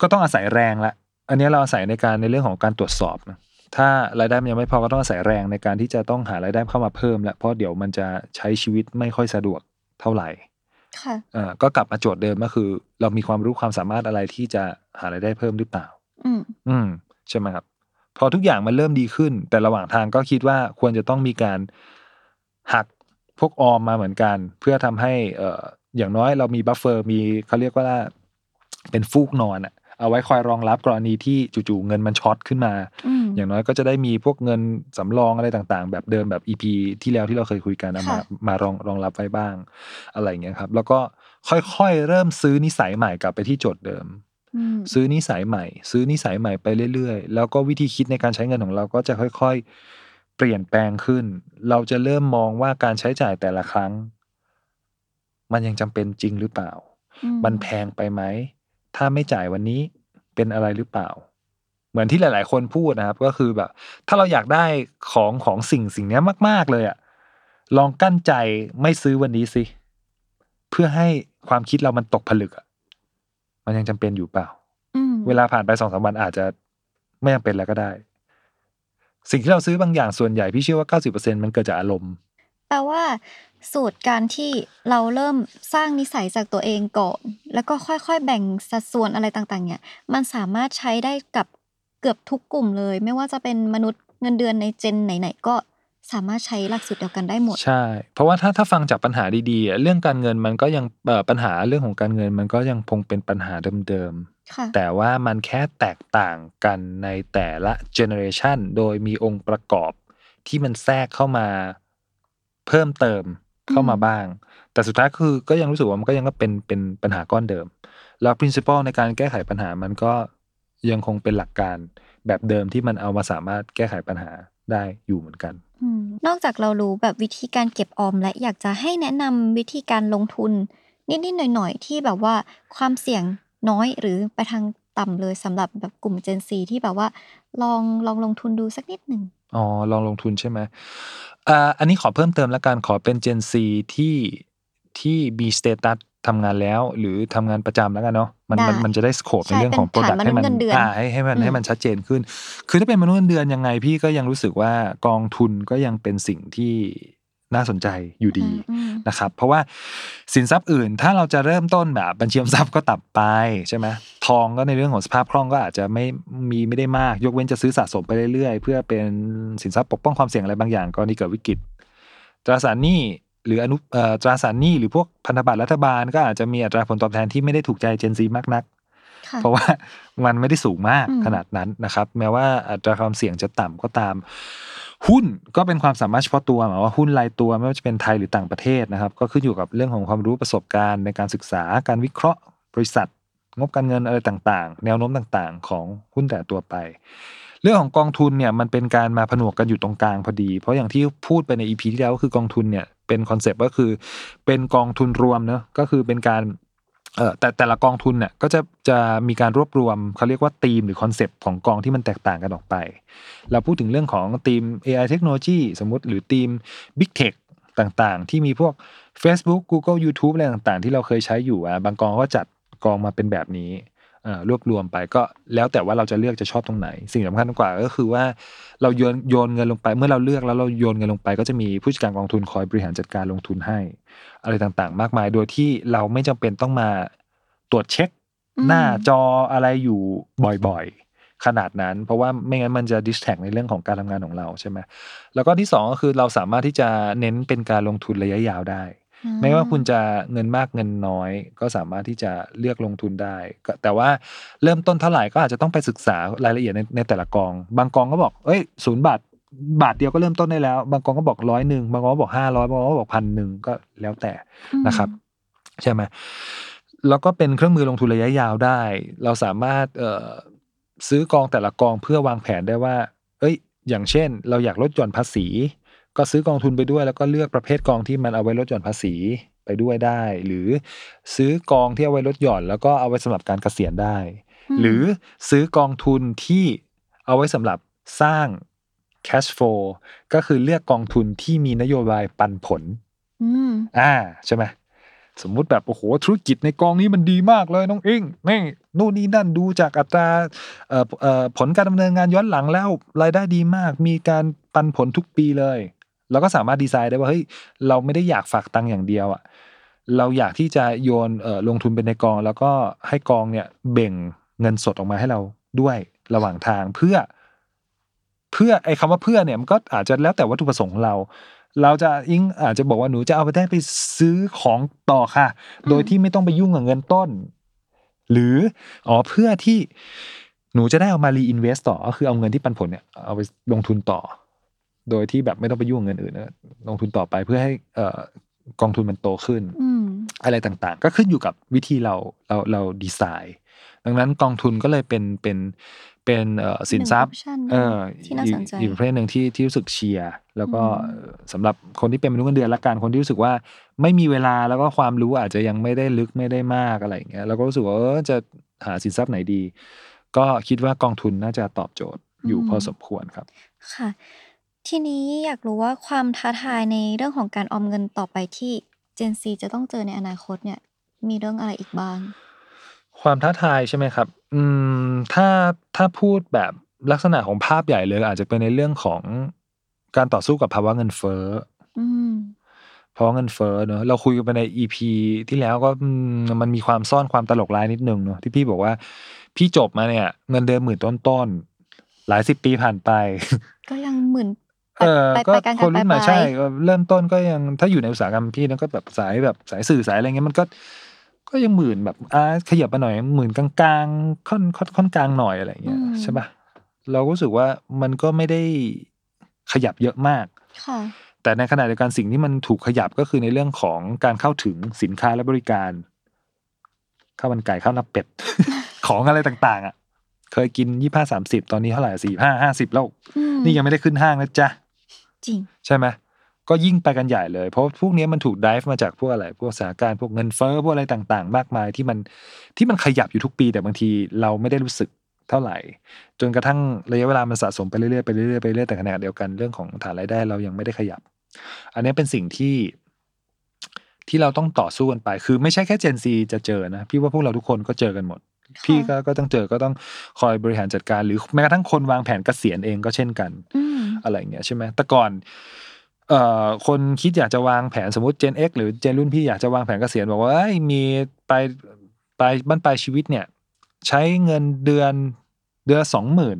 ก็ต้องอาศัยแรงละ อันนี้เราอาศัยในการในเรื่องของการตรวจสอบนะ ถ้ารายได้มันยังไม่พอก็ต้องอาศัยแรงในการที่จะต้องหารายได้เข้ามาเพิ่มแหละเพราะเดี๋ยวมันจะใช้ชีวิตไม่ค่อยสะดวกเท่าไหร่ค่ะอ่าก็กลับมาโจทย์เดิมก็คือ เรามีความรู้ความสามารถอะไรที่จะหารายได้เพิ่มหรือเปล่า อืมอืมใช่ไหมครับ พอทุกอย่างมันเริ่มดีขึ้น แต่ระหว่างทางก็คิดว่าควรจะต้องมีการหักพวกออมมาเหมือนกัน เพื่อทำให้เอ่ออย่างน้อยเรามี buffer มีเขาเรียกว่าเป็นฟูกนอนอะ เอาไว้คอยรองรับกรณีที่จู่ๆเงินมัน short ขึ้นมาอืมอย่างน้อยก็จะได้มีพวกเงินสำรองอะไรต่างๆ แบบเดิมแบบ EP ที่แล้วที่เราเคยคุยกันเอามาค่ะมารองรองรับไว้บ้าง อะไรอย่างเงี้ยครับ แล้วก็ค่อยๆเริ่มซื้อนิสัยใหม่กลับไปที่โจทย์เดิมอืมซื้อนิสัยใหม่ ซื้อนิสัยใหม่ไปเรื่อยๆ แล้วก็วิธีคิดในการใช้เงินของเราก็จะค่อยๆ เปลี่ยนแปลงขึ้น เราจะเริ่มมองว่าการใช้จ่ายแต่ละครั้ง มันยังจำเป็นจริงหรือเปล่าอืมันแพงไปไหม ถ้าไม่จ่ายวันนี้เป็นอะไรหรือเปล่า เหมือนที่หลาย ๆ คนพูดนะครับ ก็คือแบบ ถ้าเราอยากได้ของของสิ่งสิ่งเนี้ยมาก ๆ เลยอะลองกั้นใจไม่ซื้อวันนี้สิเพื่อให้ความคิดเรามันตกผลึกอะมันยังจำเป็นอยู่เปล่าอืมเวลาผ่านไปสองสามวันอาจจะไม่ยังเป็นแล้วก็ได้ สิ่งที่เราซื้อบางอย่างส่วนใหญ่พี่เชื่อว่าเก้าสิบเปอร์เซ็นมันเกิดจากอารมณ์ แปลว่า สูตรการที่เราเริ่มสร้างนิสัยจากตัวเองก่อน แล้วก็ค่อยๆ แบ่งสัดส่วนอะไรต่างๆ เนี่ย มันสามารถใช้ได้กับเกือบทุกกลุ่มเลย ไม่ว่าจะเป็นมนุษย์เงินเดือนในเจนไหนๆก็สามารถใช้หลักสูตรเดียวกันได้หมด ใช่ เพราะว่าถ้าถ้าฟังจากปัญหาดีๆอะเรื่องการเงินมันก็ยังเอ่อปัญหาเรื่องของการเงินมันก็ยังคงเป็นปัญหาเดิมค่ะๆแต่ว่ามันแค่แตกต่างกันในแต่ละเจเนอเรชันโดยมีองค์ประกอบที่มันแทรกเข้ามา เพิ่มเติมเข้ามาอืมบ้าง แต่สุดท้ายคือก็ยังรู้สึกว่ามันก็ยังก็เป็นเป็นปัญหาก้อนเดิม แล้ว principle ในการแก้ไขปัญหามันก็ยังคงเป็นหลักการแบบเดิมที่มันเอามาสามารถแก้ไขปัญหาได้อยู่เหมือนกันอืมนอกจากเรารู้แบบวิธีการเก็บออมและอยากจะให้แนะนำวิธีการลงทุน นิดๆหน่อยๆที่แบบว่าความเสี่ยงน้อยหรือไปทางต่ำเลยสำหรับแบบกลุ่ม Gen Z ที่แบบว่าลองลองลงทุนดูสักนิดหนึ่ง อ๋อ ลองลงทุนใช่ไหมอ่าอันนี้ขอเพิ่มเติมแล้วกันขอเป็น Gen Z ที่ที่มีสเตตัสทำงานแล้วหรือทำงานประจำแล้วกันเนาะมันมันได้มันจะได้สโคปในใช่เรื่องของเป็นฐาน Product ให้มันมนุษย์เงินเดือนอ่าให้ให้มันอืม ให้มันชัดเจนขึ้น คือถ้าเป็นมนุษย์เงินเดือนยังไงพี่ก็ยังรู้สึกว่ากองทุนก็ยังเป็นสิ่งที่ น่าสนใจอยู่ดีอืมนะครับ เพราะว่าสินทรัพย์อื่นถ้าเราจะเริ่มต้นแบบบัญชีออมทรัพย์ก็ตับไปใช่ไหมทองก็ในเรื่องของสภาพคล่องก็อาจจะไม่มีไม่ได้มาก ยกเว้นจะซื้อสะสมไปเรื่อยๆ เพื่อเป็นสินทรัพย์ปกป้องความเสี่ยงอะไรบางอย่างกรณีเกิดวิกฤต ตราสารหนี้หรืออนุเอ่อตราสารหนี้หรือพวกพันธบัตรรัฐบาลก็อาจจะมีอัตราผลตอบแทนที่ไม่ได้ถูกใจเจนซีมากนักค่ะเพราะว่ามันไม่ได้สูงมากอืมขนาดนั้นนะครับ แม้ว่าอัตราความเสี่ยงจะต่ำก็ตาม หุ้นก็เป็นความสามารถเฉพาะตัวหมายว่าหุ้นรายตัวไม่ว่าจะเป็นไทยหรือต่างประเทศนะครับ ก็ขึ้นอยู่กับเรื่องของความรู้ประสบการณ์ในการศึกษาการวิเคราะห์ บริษัท งบการเงินอะไรต่างๆ แนวโน้มต่างๆ ของหุ้นแต่ละตัวไป เรื่องของกองทุนเนี่ยมันเป็นการมาผนวกกันอยู่ตรงกลางพอดี เพราะอย่างที่พูดไปใน EP ที่แล้วก็คือกองทุนเนี่ยเป็นคอนเซปต์ก็คือเป็นกองทุนรวมเนอะก็คือเป็นการ เออแต่แต่ละกองทุนเนี่ยก็จะจะมีการรวบรวมเขาเรียกว่าธีมหรือ concept ของกองที่มันแตกต่างกันออกไป เราพูดถึงเรื่องของธีม AI เทคโนโลยีสมมติหรือธีม Big Tech ต่างๆ ที่มีพวก Facebook Google YouTube อะไรต่างๆ ที่เราเคยใช้อยู่อะบางกองก็จัดกองมาเป็นแบบนี้ รวบรวมไปก็แล้วแต่ว่าเราจะเลือกจะชอบตรงไหน สิ่งสำคัญกว่าก็คือว่าเราโยนโยนเงินลงไป เมื่อเราเลือกแล้วเราโยนเงินลงไป ก็จะมีผู้จัดการกองทุนคอยบริหารจัดการลงทุนให้ อะไรต่างๆ มากมาย โดยที่เราไม่จำเป็นต้องมาตรวจเช็คอืมหน้าจออะไรอยู่บ่อยๆ ขนาดนั้น เพราะว่าไม่งั้นมันจะดิสแทกในเรื่องของการทำงานของเราใช่ไหมแล้วก็ที่สองก็คือเราสามารถที่จะเน้นเป็นการลงทุนระยะยาวได้ ไม่ว่าคุณจะเงินมากเงินน้อย ก็สามารถที่จะเลือกลงทุนได้ก็แต่ว่าเริ่มต้นเท่าไหร่ก็อาจจะต้องไปศึกษารายละเอียดในในแต่ละกอง บางกองก็บอกเอ้ยศูนย์บาทบาทเดียวก็เริ่มต้นได้แล้ว บางกองก็บอกร้อยหนึ่งบางกองก็บอกห้าร้อยบางกองก็บอกพันหนึ่งก็แล้วแต่นะครับ ใช่ไหมแล้วก็เป็นเครื่องมือลงทุนระยะยาวได้ เราสามารถเอ่อซื้อกองแต่ละกองเพื่อวางแผนได้ว่า เอ้ย อย่างเช่น เราอยากลดหย่อนภาษี ก็ซื้อกองทุนไปด้วย แล้วก็เลือกประเภทกองที่มันเอาไว้ลดหย่อนภาษีไปด้วยได้ หรือซื้อกองที่เอาไว้ลดหย่อน แล้วก็เอาไว้สำหรับการเกษียณได้ หรือซื้อกองทุนที่เอาไว้สำหรับสร้าง cash flow ก็คือเลือกกองทุนที่มีนโยบายปันผลอืมอ่าใช่ไหมสมมุติแบบโอ้โหธุรกิจในกองนี้มันดีมากเลยน้องเองนี่นู่นนี่นั่นดูจากอัตราเอ่อเอ่อผลการดำเนินงานย้อนหลังแล้วรายได้ดีมาก มีการปันผลทุกปีเลย เราก็สามารถดีไซน์ได้ว่าเฮ้ยเราไม่ได้อยากฝากตังค์อย่างเดียวอะเราอยากที่จะโยนเอ่อลงทุนเป็นในกอง แล้วก็ให้กองเนี่ยเบ่งเงินสดออกมาให้เราด้วยระหว่างทางเพื่อ เพื่อไอ้คำว่าเพื่อเนี่ยมันก็อาจจะแล้วแต่วัตถุประสงค์ของเรา เราจะอิงอาจจะบอกว่าหนูจะเอาไปได้ไปซื้อของต่อค่ะ โดยที่ไม่ต้องไปยุ่งกับเงินต้น หรืออ๋อเพื่อที่หนูจะได้เอามารีอินเวสต่อก็คือเอาเงินที่ปันผลเนี่ยเอาไปลงทุนต่อ โดยที่แบบไม่ต้องไปยุ่งกับเงินอื่นนะลงทุนต่อไปเพื่อให้เอ่อกองทุนมันโตขึ้นอืมอะไรต่างๆ ก็ขึ้นอยู่กับวิธีเราเราเราดีไซน์ ดังนั้นกองทุนก็เลยเป็นเป็นเป็นเอ่อสินทรัพย์หนึ่ง option เออที่น่าสนใจอีกประเภทหนึ่งที่ที่รู้สึกเชียร์แล้วก็อืมเอ่อสำหรับคนที่เป็นมนุษย์เงินเดือนละกันคนที่รู้สึกว่าไม่มีเวลาแล้วก็ความรู้อาจจะยังไม่ได้ลึกไม่ได้มากอะไรอย่างเงี้ยแล้วก็รู้สึกว่าเออจะหาสินทรัพย์ไหนดี ก็คิดว่ากองทุนน่าจะตอบโจทย์อยู่พอสมควรครับ ค่ะ ทีนี้อยากรู้ว่าความท้าทายในเรื่องของการออมเงินต่อไปที่ Gen Z จะต้องเจอในอนาคตเนี่ยมีเรื่องอะไรอีกบ้าง ความท้าทายใช่ไหมครับ อืม ถ้าถ้าพูดแบบลักษณะของภาพใหญ่เลยอาจจะเป็นในเรื่องของการต่อสู้กับภาวะเงินเฟ้ออืมภาวะเงินเฟ้อเนอะเราคุยกันไปใน EP ที่แล้วก็อืมมันมีความซ่อนความตลกร้ายนิดนึงเนอะที่พี่บอกว่า พี่จบมาเนี่ย เงินเดือนหมื่นต้นๆหลายสิบปีผ่านไป ก็ยังหมื่น เออไปก็ไปกลางๆคนรุ่นใหม่ปลายๆใช่ก็เริ่มต้นก็ยังถ้าอยู่ในอุตสาหกรรมพี่นั้นก็แบบสายแบบสายสื่อสายอะไรเงี้ยมันก็ ก็ยังหมื่นแบบอ่าขยับมาหน่อยหมื่นกลางๆค่อนค่อนค่อนกลางหน่อยอะไรเงี้ยใช่ปะเราก็รู้สึกว่ามันก็ไม่ได้ขยับเยอะมากค่ะแต่ในขณะเดียวกันสิ่งที่มันถูกขยับก็คือในเรื่องของการเข้าถึงสินค้าและบริการข้าวมันไก่ข้าวหน้าเป็ด ของอะไรต่าง ๆ อะ เคยกินยี่ห้าสามสิบตอนนี้เท่าไหร่สี่ห้าห้าสิบแล้วอืมนี่ยังไม่ได้ขึ้นห้างนะจ๊ะ จริง ใช่ไหมก็ยิ่งไปกันใหญ่เลย เพราะพวกนี้มันถูก dive มาจากพวกอะไร พวกสถานการณ์พวกเงินเฟ้อพวกอะไรต่างๆ มากมายที่มันที่มันขยับอยู่ทุกปี แต่บางทีเราไม่ได้รู้สึกเท่าไหร่ จนกระทั่งระยะเวลามันสะสมไปเรื่อยๆไปเรื่อยๆไปเรื่อยๆแต่ขณะเดียวกันเรื่องของฐานรายได้เรายังไม่ได้ขยับ อันนี้เป็นสิ่งที่ที่เราต้องต่อสู้กันไป คือไม่ใช่แค่ Gen Z จะเจอนะ พี่ว่าพวกเราทุกคนก็เจอกันหมด พี่ก็ก็ต้องเจอก็ต้องคอยบริหารจัดการ หรือแม้กระทั่งคนวางแผนเกษียณเองก็เช่นกัน อะไรอย่างเงี้ยใช่ไหมแต่ก่อนเอ่อคนคิดอยากจะวางแผนสมมติ Gen X หรือ Gen รุ่นพี่อยากจะวางแผนเกษียณบอกว่ามีไปไปบ้านปลายชีวิตเนี่ย ใช้เงินเดือนเดือนสองหมื่น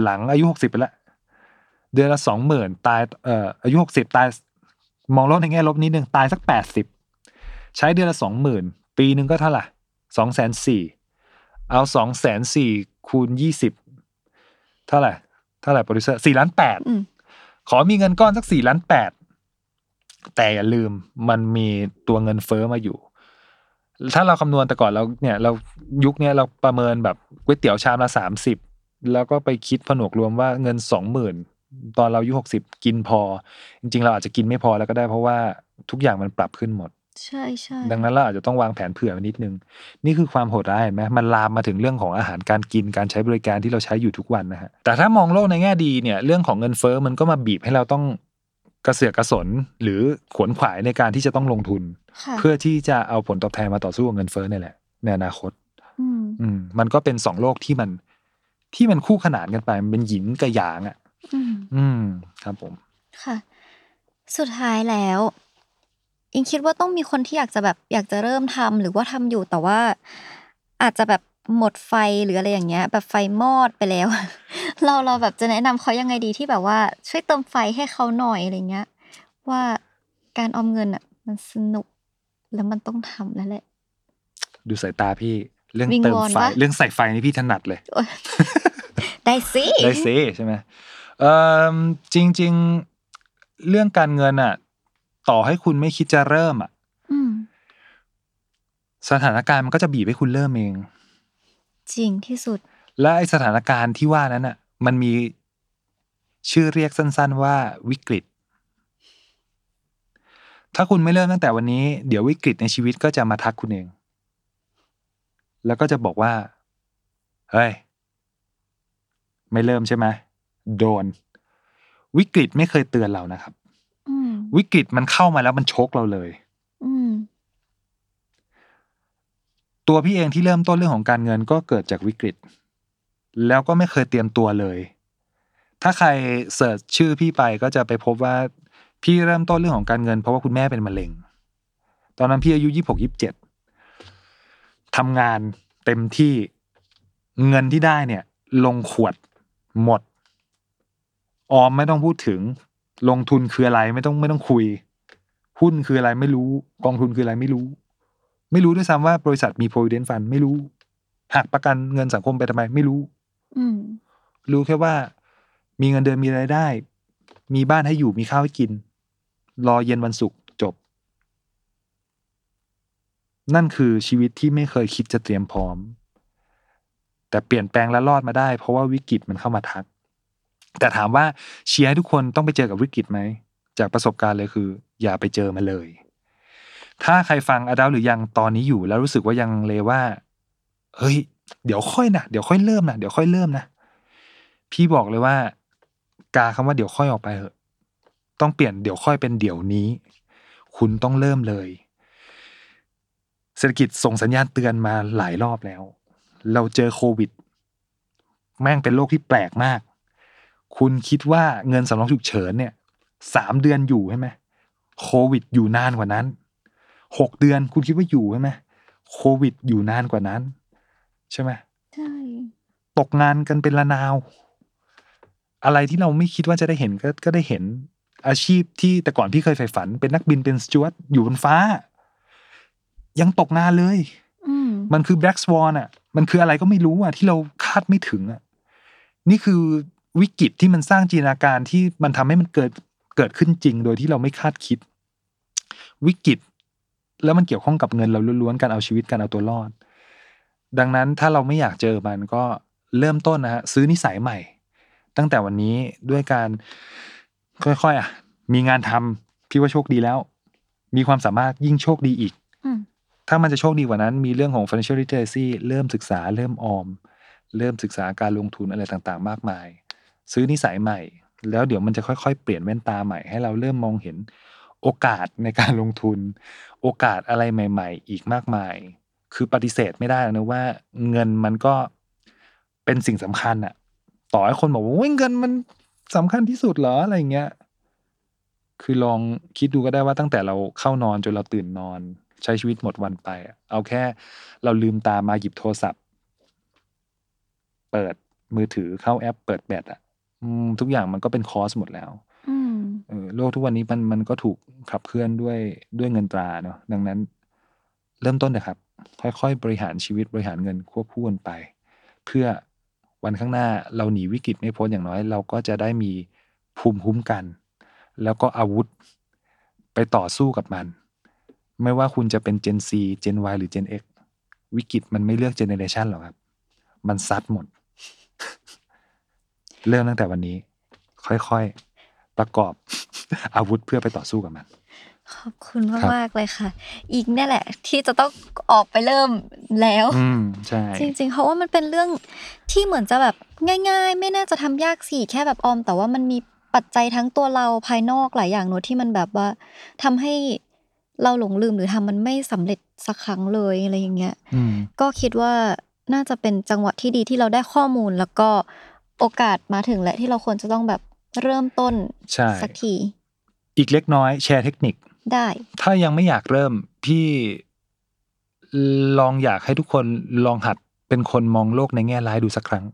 หลังอายุหกสิบไปแล้วเดือนละสองหมื่นตายเอ่ออายุหกสิบตายมองโลกในแง่ลบนิดนึงตายสักแปดสิบใช้เดือนละสองหมื่นปีหนึ่งก็เท่าไหร่สองแสนสี่เอาสองแสนสี่คูณยี่สิบเท่าไหร่ เท่าไหร่โปรดิวเซอร์สี่ล้านแปดอืมขอมีเงินก้อนสักสี่ล้านแปดแต่อย่าลืมมันมีตัวเงินเฟ้อมาอยู่ ถ้าเราคำนวณแต่ก่อนเราเนี่ย เรายุคเนี้ยเราประเมินแบบก๋วยเตี๋ยวชามละสามสิบแล้วก็ไปคิดผนวกรวมว่าเงินสองหมื่นตอนเราอายุหกสิบกินพอ จริง ๆ เราอาจจะกินไม่พอแล้วก็ได้เพราะว่าทุกอย่างมันปรับขึ้นหมด ใช่ใช่ ดังนั้นเราอาจจะต้องวางแผนเผื่อไว้นิดนึง นี่คือความโหดร้ายเห็นไหมมันลามมาถึงเรื่องของอาหารการกินการใช้บริการที่เราใช้อยู่ทุกวันนะฮะแต่ถ้ามองโลกในแง่ดีเนี่ยเรื่องของเงินเฟ้อมันก็มาบีบให้เราต้องกระเสือกกระสนหรือขวนขวายในการที่จะต้องลงทุนค่ะเพื่อที่จะเอาผลตอบแทนมาต่อสู้กับเงินเฟ้อนี่แหละในอนาคตอืมอืมมันก็เป็นสองโลกที่มัน ที่มันคู่ขนานกันไป มันเป็นหยินกับหยางอะ อืมอืมครับผม ค่ะ สุดท้ายแล้ว อิงคิดว่าต้องมีคนที่อยากจะแบบอยากจะเริ่มทำหรือว่าทำอยู่แต่ว่า อาจจะแบบหมดไฟหรืออะไรอย่างเงี้ย แบบไฟมอดไปแล้ว เราเราแบบจะแนะนำเขายังไงดีที่แบบว่า ช่วยเติมไฟให้เขาหน่อยอะไรเงี้ย ว่าการออมเงินอะ มันสนุก แล้วมันต้องทำแล้วแหละ ดูสายตาพี่เรื่องวิงเติมวอนไฟปะเรื่องใส่ไฟนี่พี่ถนัดเลยโอ๊ยได้สิได้เซใช่ไหมเอ่อจริง ๆ เรื่องการเงินอะ ต่อให้คุณไม่คิดจะเริ่มอะอืมสถานการณ์มันก็จะบีบให้คุณเริ่มเอง จริงที่สุด และไอสถานการณ์ที่ว่านั้นอะ มันมีชื่อเรียกสั้น ๆ ว่าวิกฤต ถ้าคุณไม่เริ่มตั้งแต่วันนี้ เดี๋ยววิกฤตในชีวิตก็จะมาทักคุณเอง แล้วก็จะบอกว่า เฮ้ย ไม่เริ่มใช่ไหมโดน วิกฤตไม่เคยเตือนเรานะครับอืม วิกฤตมันเข้ามาแล้วมันชกเราเลยอืมตัวพี่เองที่เริ่มต้นเรื่องของการเงินก็เกิดจากวิกฤต แล้วก็ไม่เคยเตรียมตัวเลย ถ้าใครเสิร์ชชื่อพี่ไปก็จะไปพบว่า พี่เริ่มต้นเรื่องของการเงิน เพราะว่าคุณแม่เป็นมะเร็ง ตอนนั้นพี่อายุยี่หกยี่เจ็ดทำงานเต็มที่เงินที่ได้เนี่ย ลงขวดหมด ออมไม่ต้องพูดถึง ลงทุนคืออะไรไม่ต้องไม่ต้องคุย หุ้นคืออะไรไม่รู้ กองทุนคืออะไรไม่รู้ ไม่รู้ด้วยซ้ำว่าบริษัทมี provident fund ไม่รู้หักประกันเงินสังคมไปทำไมไม่รู้ อืมรู้แค่ว่า มีเงินเดือนมีรายได้ มีบ้านให้อยู่มีข้าวให้กิน รอเย็นวันศุกร์จบ นั่นคือชีวิตที่ไม่เคยคิดจะเตรียมพร้อม แต่เปลี่ยนแปลงและรอดมาได้ เพราะว่าวิกฤตมันเข้ามาทัก แต่ถามว่าเชียร์ให้ทุกคนต้องไปเจอกับวิกฤตไหม จากประสบการณ์เลยคือ อย่าไปเจอมาเลย ถ้าใครฟังอดัลหรือยังตอนนี้อยู่แล้วรู้สึกว่ายังเลยว่า เฮ้ย เดี๋ยวค่อยนะเดี๋ยวค่อยเริ่มนะเดี๋ยวค่อยเริ่มนะพี่บอกเลยว่ากาคำว่าเดี๋ยวค่อยออกไปเถอะ ต้องเปลี่ยนเดี๋ยวค่อยเป็นเดี๋ยวนี้ คุณต้องเริ่มเลย เศรษฐกิจส่งสัญญาณเตือนมาหลายรอบแล้ว เราเจอโควิด แม่งเป็นโรคที่แปลกมาก คุณคิดว่าเงินสำรองฉุกเฉินเนี่ยสามเดือนอยู่ใช่ไหมโควิดอยู่นานกว่านั้นหกเดือนคุณคิดว่าอยู่ใช่ไหมโควิดอยู่นานกว่านั้น ใช่ไหมใช่ตกงานกันเป็นละนาว อะไรที่เราไม่คิดว่าจะได้เห็นก็ก็ได้เห็นอาชีพที่แต่ก่อนพี่เคยใฝ่ฝัน เป็นนักบินเป็นสจวตอยู่บนฟ้า ยังตกงานเลยอืมมันคือ Black Swan อะ มันคืออะไรก็ไม่รู้อะ ที่เราคาดไม่ถึงอะ นี่คือ วิกฤตที่มันสร้างจินตนาการที่มันทำให้มันเกิดเกิดขึ้นจริง โดยที่เราไม่คาดคิด วิกฤต แล้วมันเกี่ยวข้องกับเงินเราล้วนๆการเอาชีวิตการเอาตัวรอด ดังนั้นถ้าเราไม่อยากเจอมันก็เริ่มต้นนะฮะซื้อนิสัยใหม่ ตั้งแต่วันนี้ด้วยการค่อยๆอะ มีงานทำพี่ว่าโชคดีแล้ว มีความสามารถยิ่งโชคดีอีกอืมถ้ามันจะโชคดีกว่านั้น มีเรื่องของ financial literacy เริ่มศึกษา เริ่มออม เริ่มศึกษาการลงทุนอะไรต่างๆ มากมาย ซื้อนิสัยใหม่ แล้วเดี๋ยวมันจะค่อยๆ เปลี่ยนแว่นตาใหม่ให้เราเริ่มมองเห็นโอกาสในการลงทุน โอกาสอะไรใหม่ ๆ อีกมากมาย คือปฏิเสธไม่ได้นะว่า เงินมันก็เป็นสิ่งสำคัญอะต่อให้คนบอกว่าเงินมันสำคัญที่สุดเหรออะไรเงี้ยคือลองคิดดูก็ได้ว่าตั้งแต่เราเข้านอนจนเราตื่นนอน ใช้ชีวิตหมดวันไป เอาแค่ เราลืมตามาหยิบโทรศัพท์ เปิดมือถือเข้าแอป เปิดแบตอะ อืม ทุกอย่างมันก็เป็นคอสหมดแล้ว อืม เออโลกทุกวันนี้มันมันก็ถูกขับเคลื่อนด้วยด้วยเงินตราเนาะดังนั้น เริ่มต้นนะครับ ค่อยๆ บริหารชีวิตบริหารเงินควบคู่กันไป เพื่อวันข้างหน้าเราหนีวิกฤตไม่พ้นอย่างน้อย เราก็จะได้มีภูมิคุ้มกัน แล้วก็อาวุธไปต่อสู้กับมัน ไม่ว่าคุณจะเป็น Gen Z Gen Y หรือ Gen X วิกฤตมันไม่เลือกเจเนเรชันหรอกครับ มันซัดหมด เริ่มตั้งแต่วันนี้ ค่อยๆ ประกอบอาวุธเพื่อไปต่อสู้กับมัน ขอบคุณครับมากๆเลยค่ะ อีกเนี่ยแหละ ที่จะต้องออกไปเริ่มแล้ว อืมใช่ จริง ๆ เพราะว่ามันเป็นเรื่องที่เหมือนจะแบบง่าย ๆ ไม่น่าจะทำยากสิแค่แบบออม แต่ว่ามันมีปัจจัยทั้งตัวเราภายนอกหลายอย่างเนอะที่มันแบบว่าทำให้เราหลงลืมหรือทำมันไม่สำเร็จสักครั้งเลยอะไรอย่างเงี้ยอืมก็คิดว่าน่าจะเป็นจังหวะที่ดีที่เราได้ข้อมูลแล้วก็ โอกาสมาถึงและที่เราควรจะต้องแบบเริ่มต้นใช่สักที อีกเล็กน้อยแชร์เทคนิคได้ ถ้ายังไม่อยากเริ่มพี่ลองอยากให้ทุกคนลองหัดเป็นคนมองโลกในแง่ร้ายดูสักครั้ง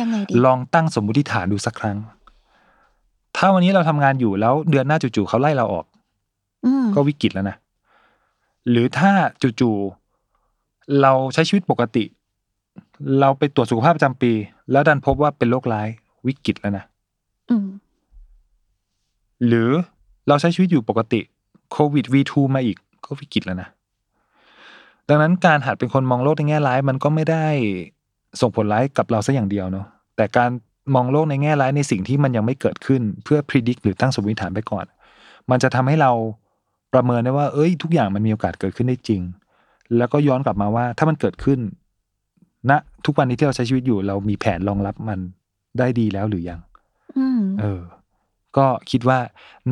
ยังไงดีลองตั้งสมมุติฐานดูสักครั้ง ถ้าวันนี้เราทำงานอยู่แล้วเดือนหน้าจู่ๆเขาไล่เราออกอืมก็วิกฤตแล้วนะหรือถ้าจู่ๆเราใช้ชีวิตปกติ เราไปตรวจสุขภาพประจำปี แล้วดันพบว่าเป็นโรคร้ายวิกฤตแล้วนะอืมหรือเราใช้ชีวิตอยู่ปกติโควิด V2 มาอีกก็วิกฤตแล้วนะดังนั้นการหัดเป็นคนมองโลกในแง่ร้าย มันก็ไม่ได้ส่งผลร้ายกับเราซะอย่างเดียวเนาะแต่การมองโลกในแง่ร้ายในสิ่งที่มันยังไม่เกิดขึ้น เพื่อพิจิตรหรือตั้งสมมติฐานไปก่อน มันจะทำให้เราประเมินได้ว่า เอ้ย ทุกอย่างมันมีโอกาสเกิดขึ้นได้จริง แล้วก็ย้อนกลับมาว่าถ้ามันเกิดขึ้น ณทุกวันนี้ที่เราใช้ชีวิตอยู่เรามีแผนรองรับมันได้ดีแล้วหรือยังอืมเออ ก็คิดว่า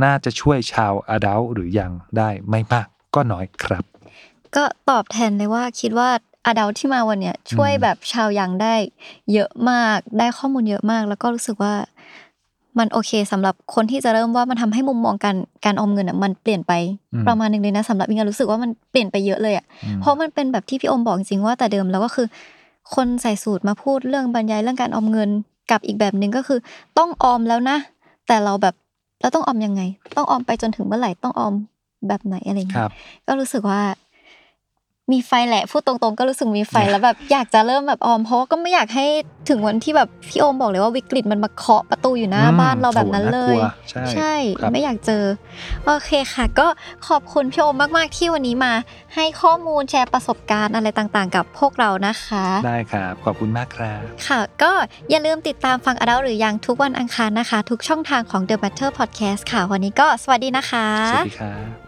น่าจะช่วยชาวอดัลหรือยังได้ไม่มากก็น้อยครับ ก็ตอบแทนเลยว่าคิดว่าอดัลที่มาวันเนี้ยช่วยอืมแบบชาวยังได้ เยอะมากได้ข้อมูลเยอะมาก แล้วก็รู้สึกว่ามันโอเคสำหรับคนที่จะเริ่มว่ามันทำให้มุมมองการการออมเงินอะมันเปลี่ยนไปอืมประมาณหนึ่งเลยนะสำหรับวิงารู้สึกว่ามันเปลี่ยนไปเยอะเลยอะอืมเพราะมันเป็นแบบที่พี่อมบอกจริงๆว่าแต่เดิมเราก็คือ คนใส่สูตรมาพูดเรื่องบรรยายเรื่องการออมเงินกับอีกแบบหนึ่งก็คือ ต้องออมแล้วนะ แต่เราแบบเราต้องออมยังไง ต้องออมไปจนถึงเมื่อไหร่ต้องออมแบบไหนอะไรอย่างคเงี้รัยบก็รู้สึกว่า มีไฟแหละพูดตรงๆ ก็รู้สึกมีไฟแล้วแบบอยากจะเริ่มแบบออมเพราะว่าก็ไม่อยากให้ถึงวันที่แบบพี่โอมบอกเลยว่าวิกฤตมันมาเคาะประตูอยู่หน้าอืมบ้านเราแบบนั้นโอ้เลน่ากลัยวใช่ครับไม่อยากเจอโอเคค่ะ ก็ขอบคุณพี่โอมมากๆที่วันนี้มา ให้ข้อมูลแชร์ประสบการณ์อะไรต่างๆ กับพวกเรานะคะ ได้ครับขอบคุณมากครับค่ะ ก็อย่าลืมติดตามฟังอดัลหรือยังทุกวันอังคารนะคะ ทุกช่องทางของ The Matter Podcast ค่ะวันนี้ก็สวัสดีนะคะสวัสดีครับ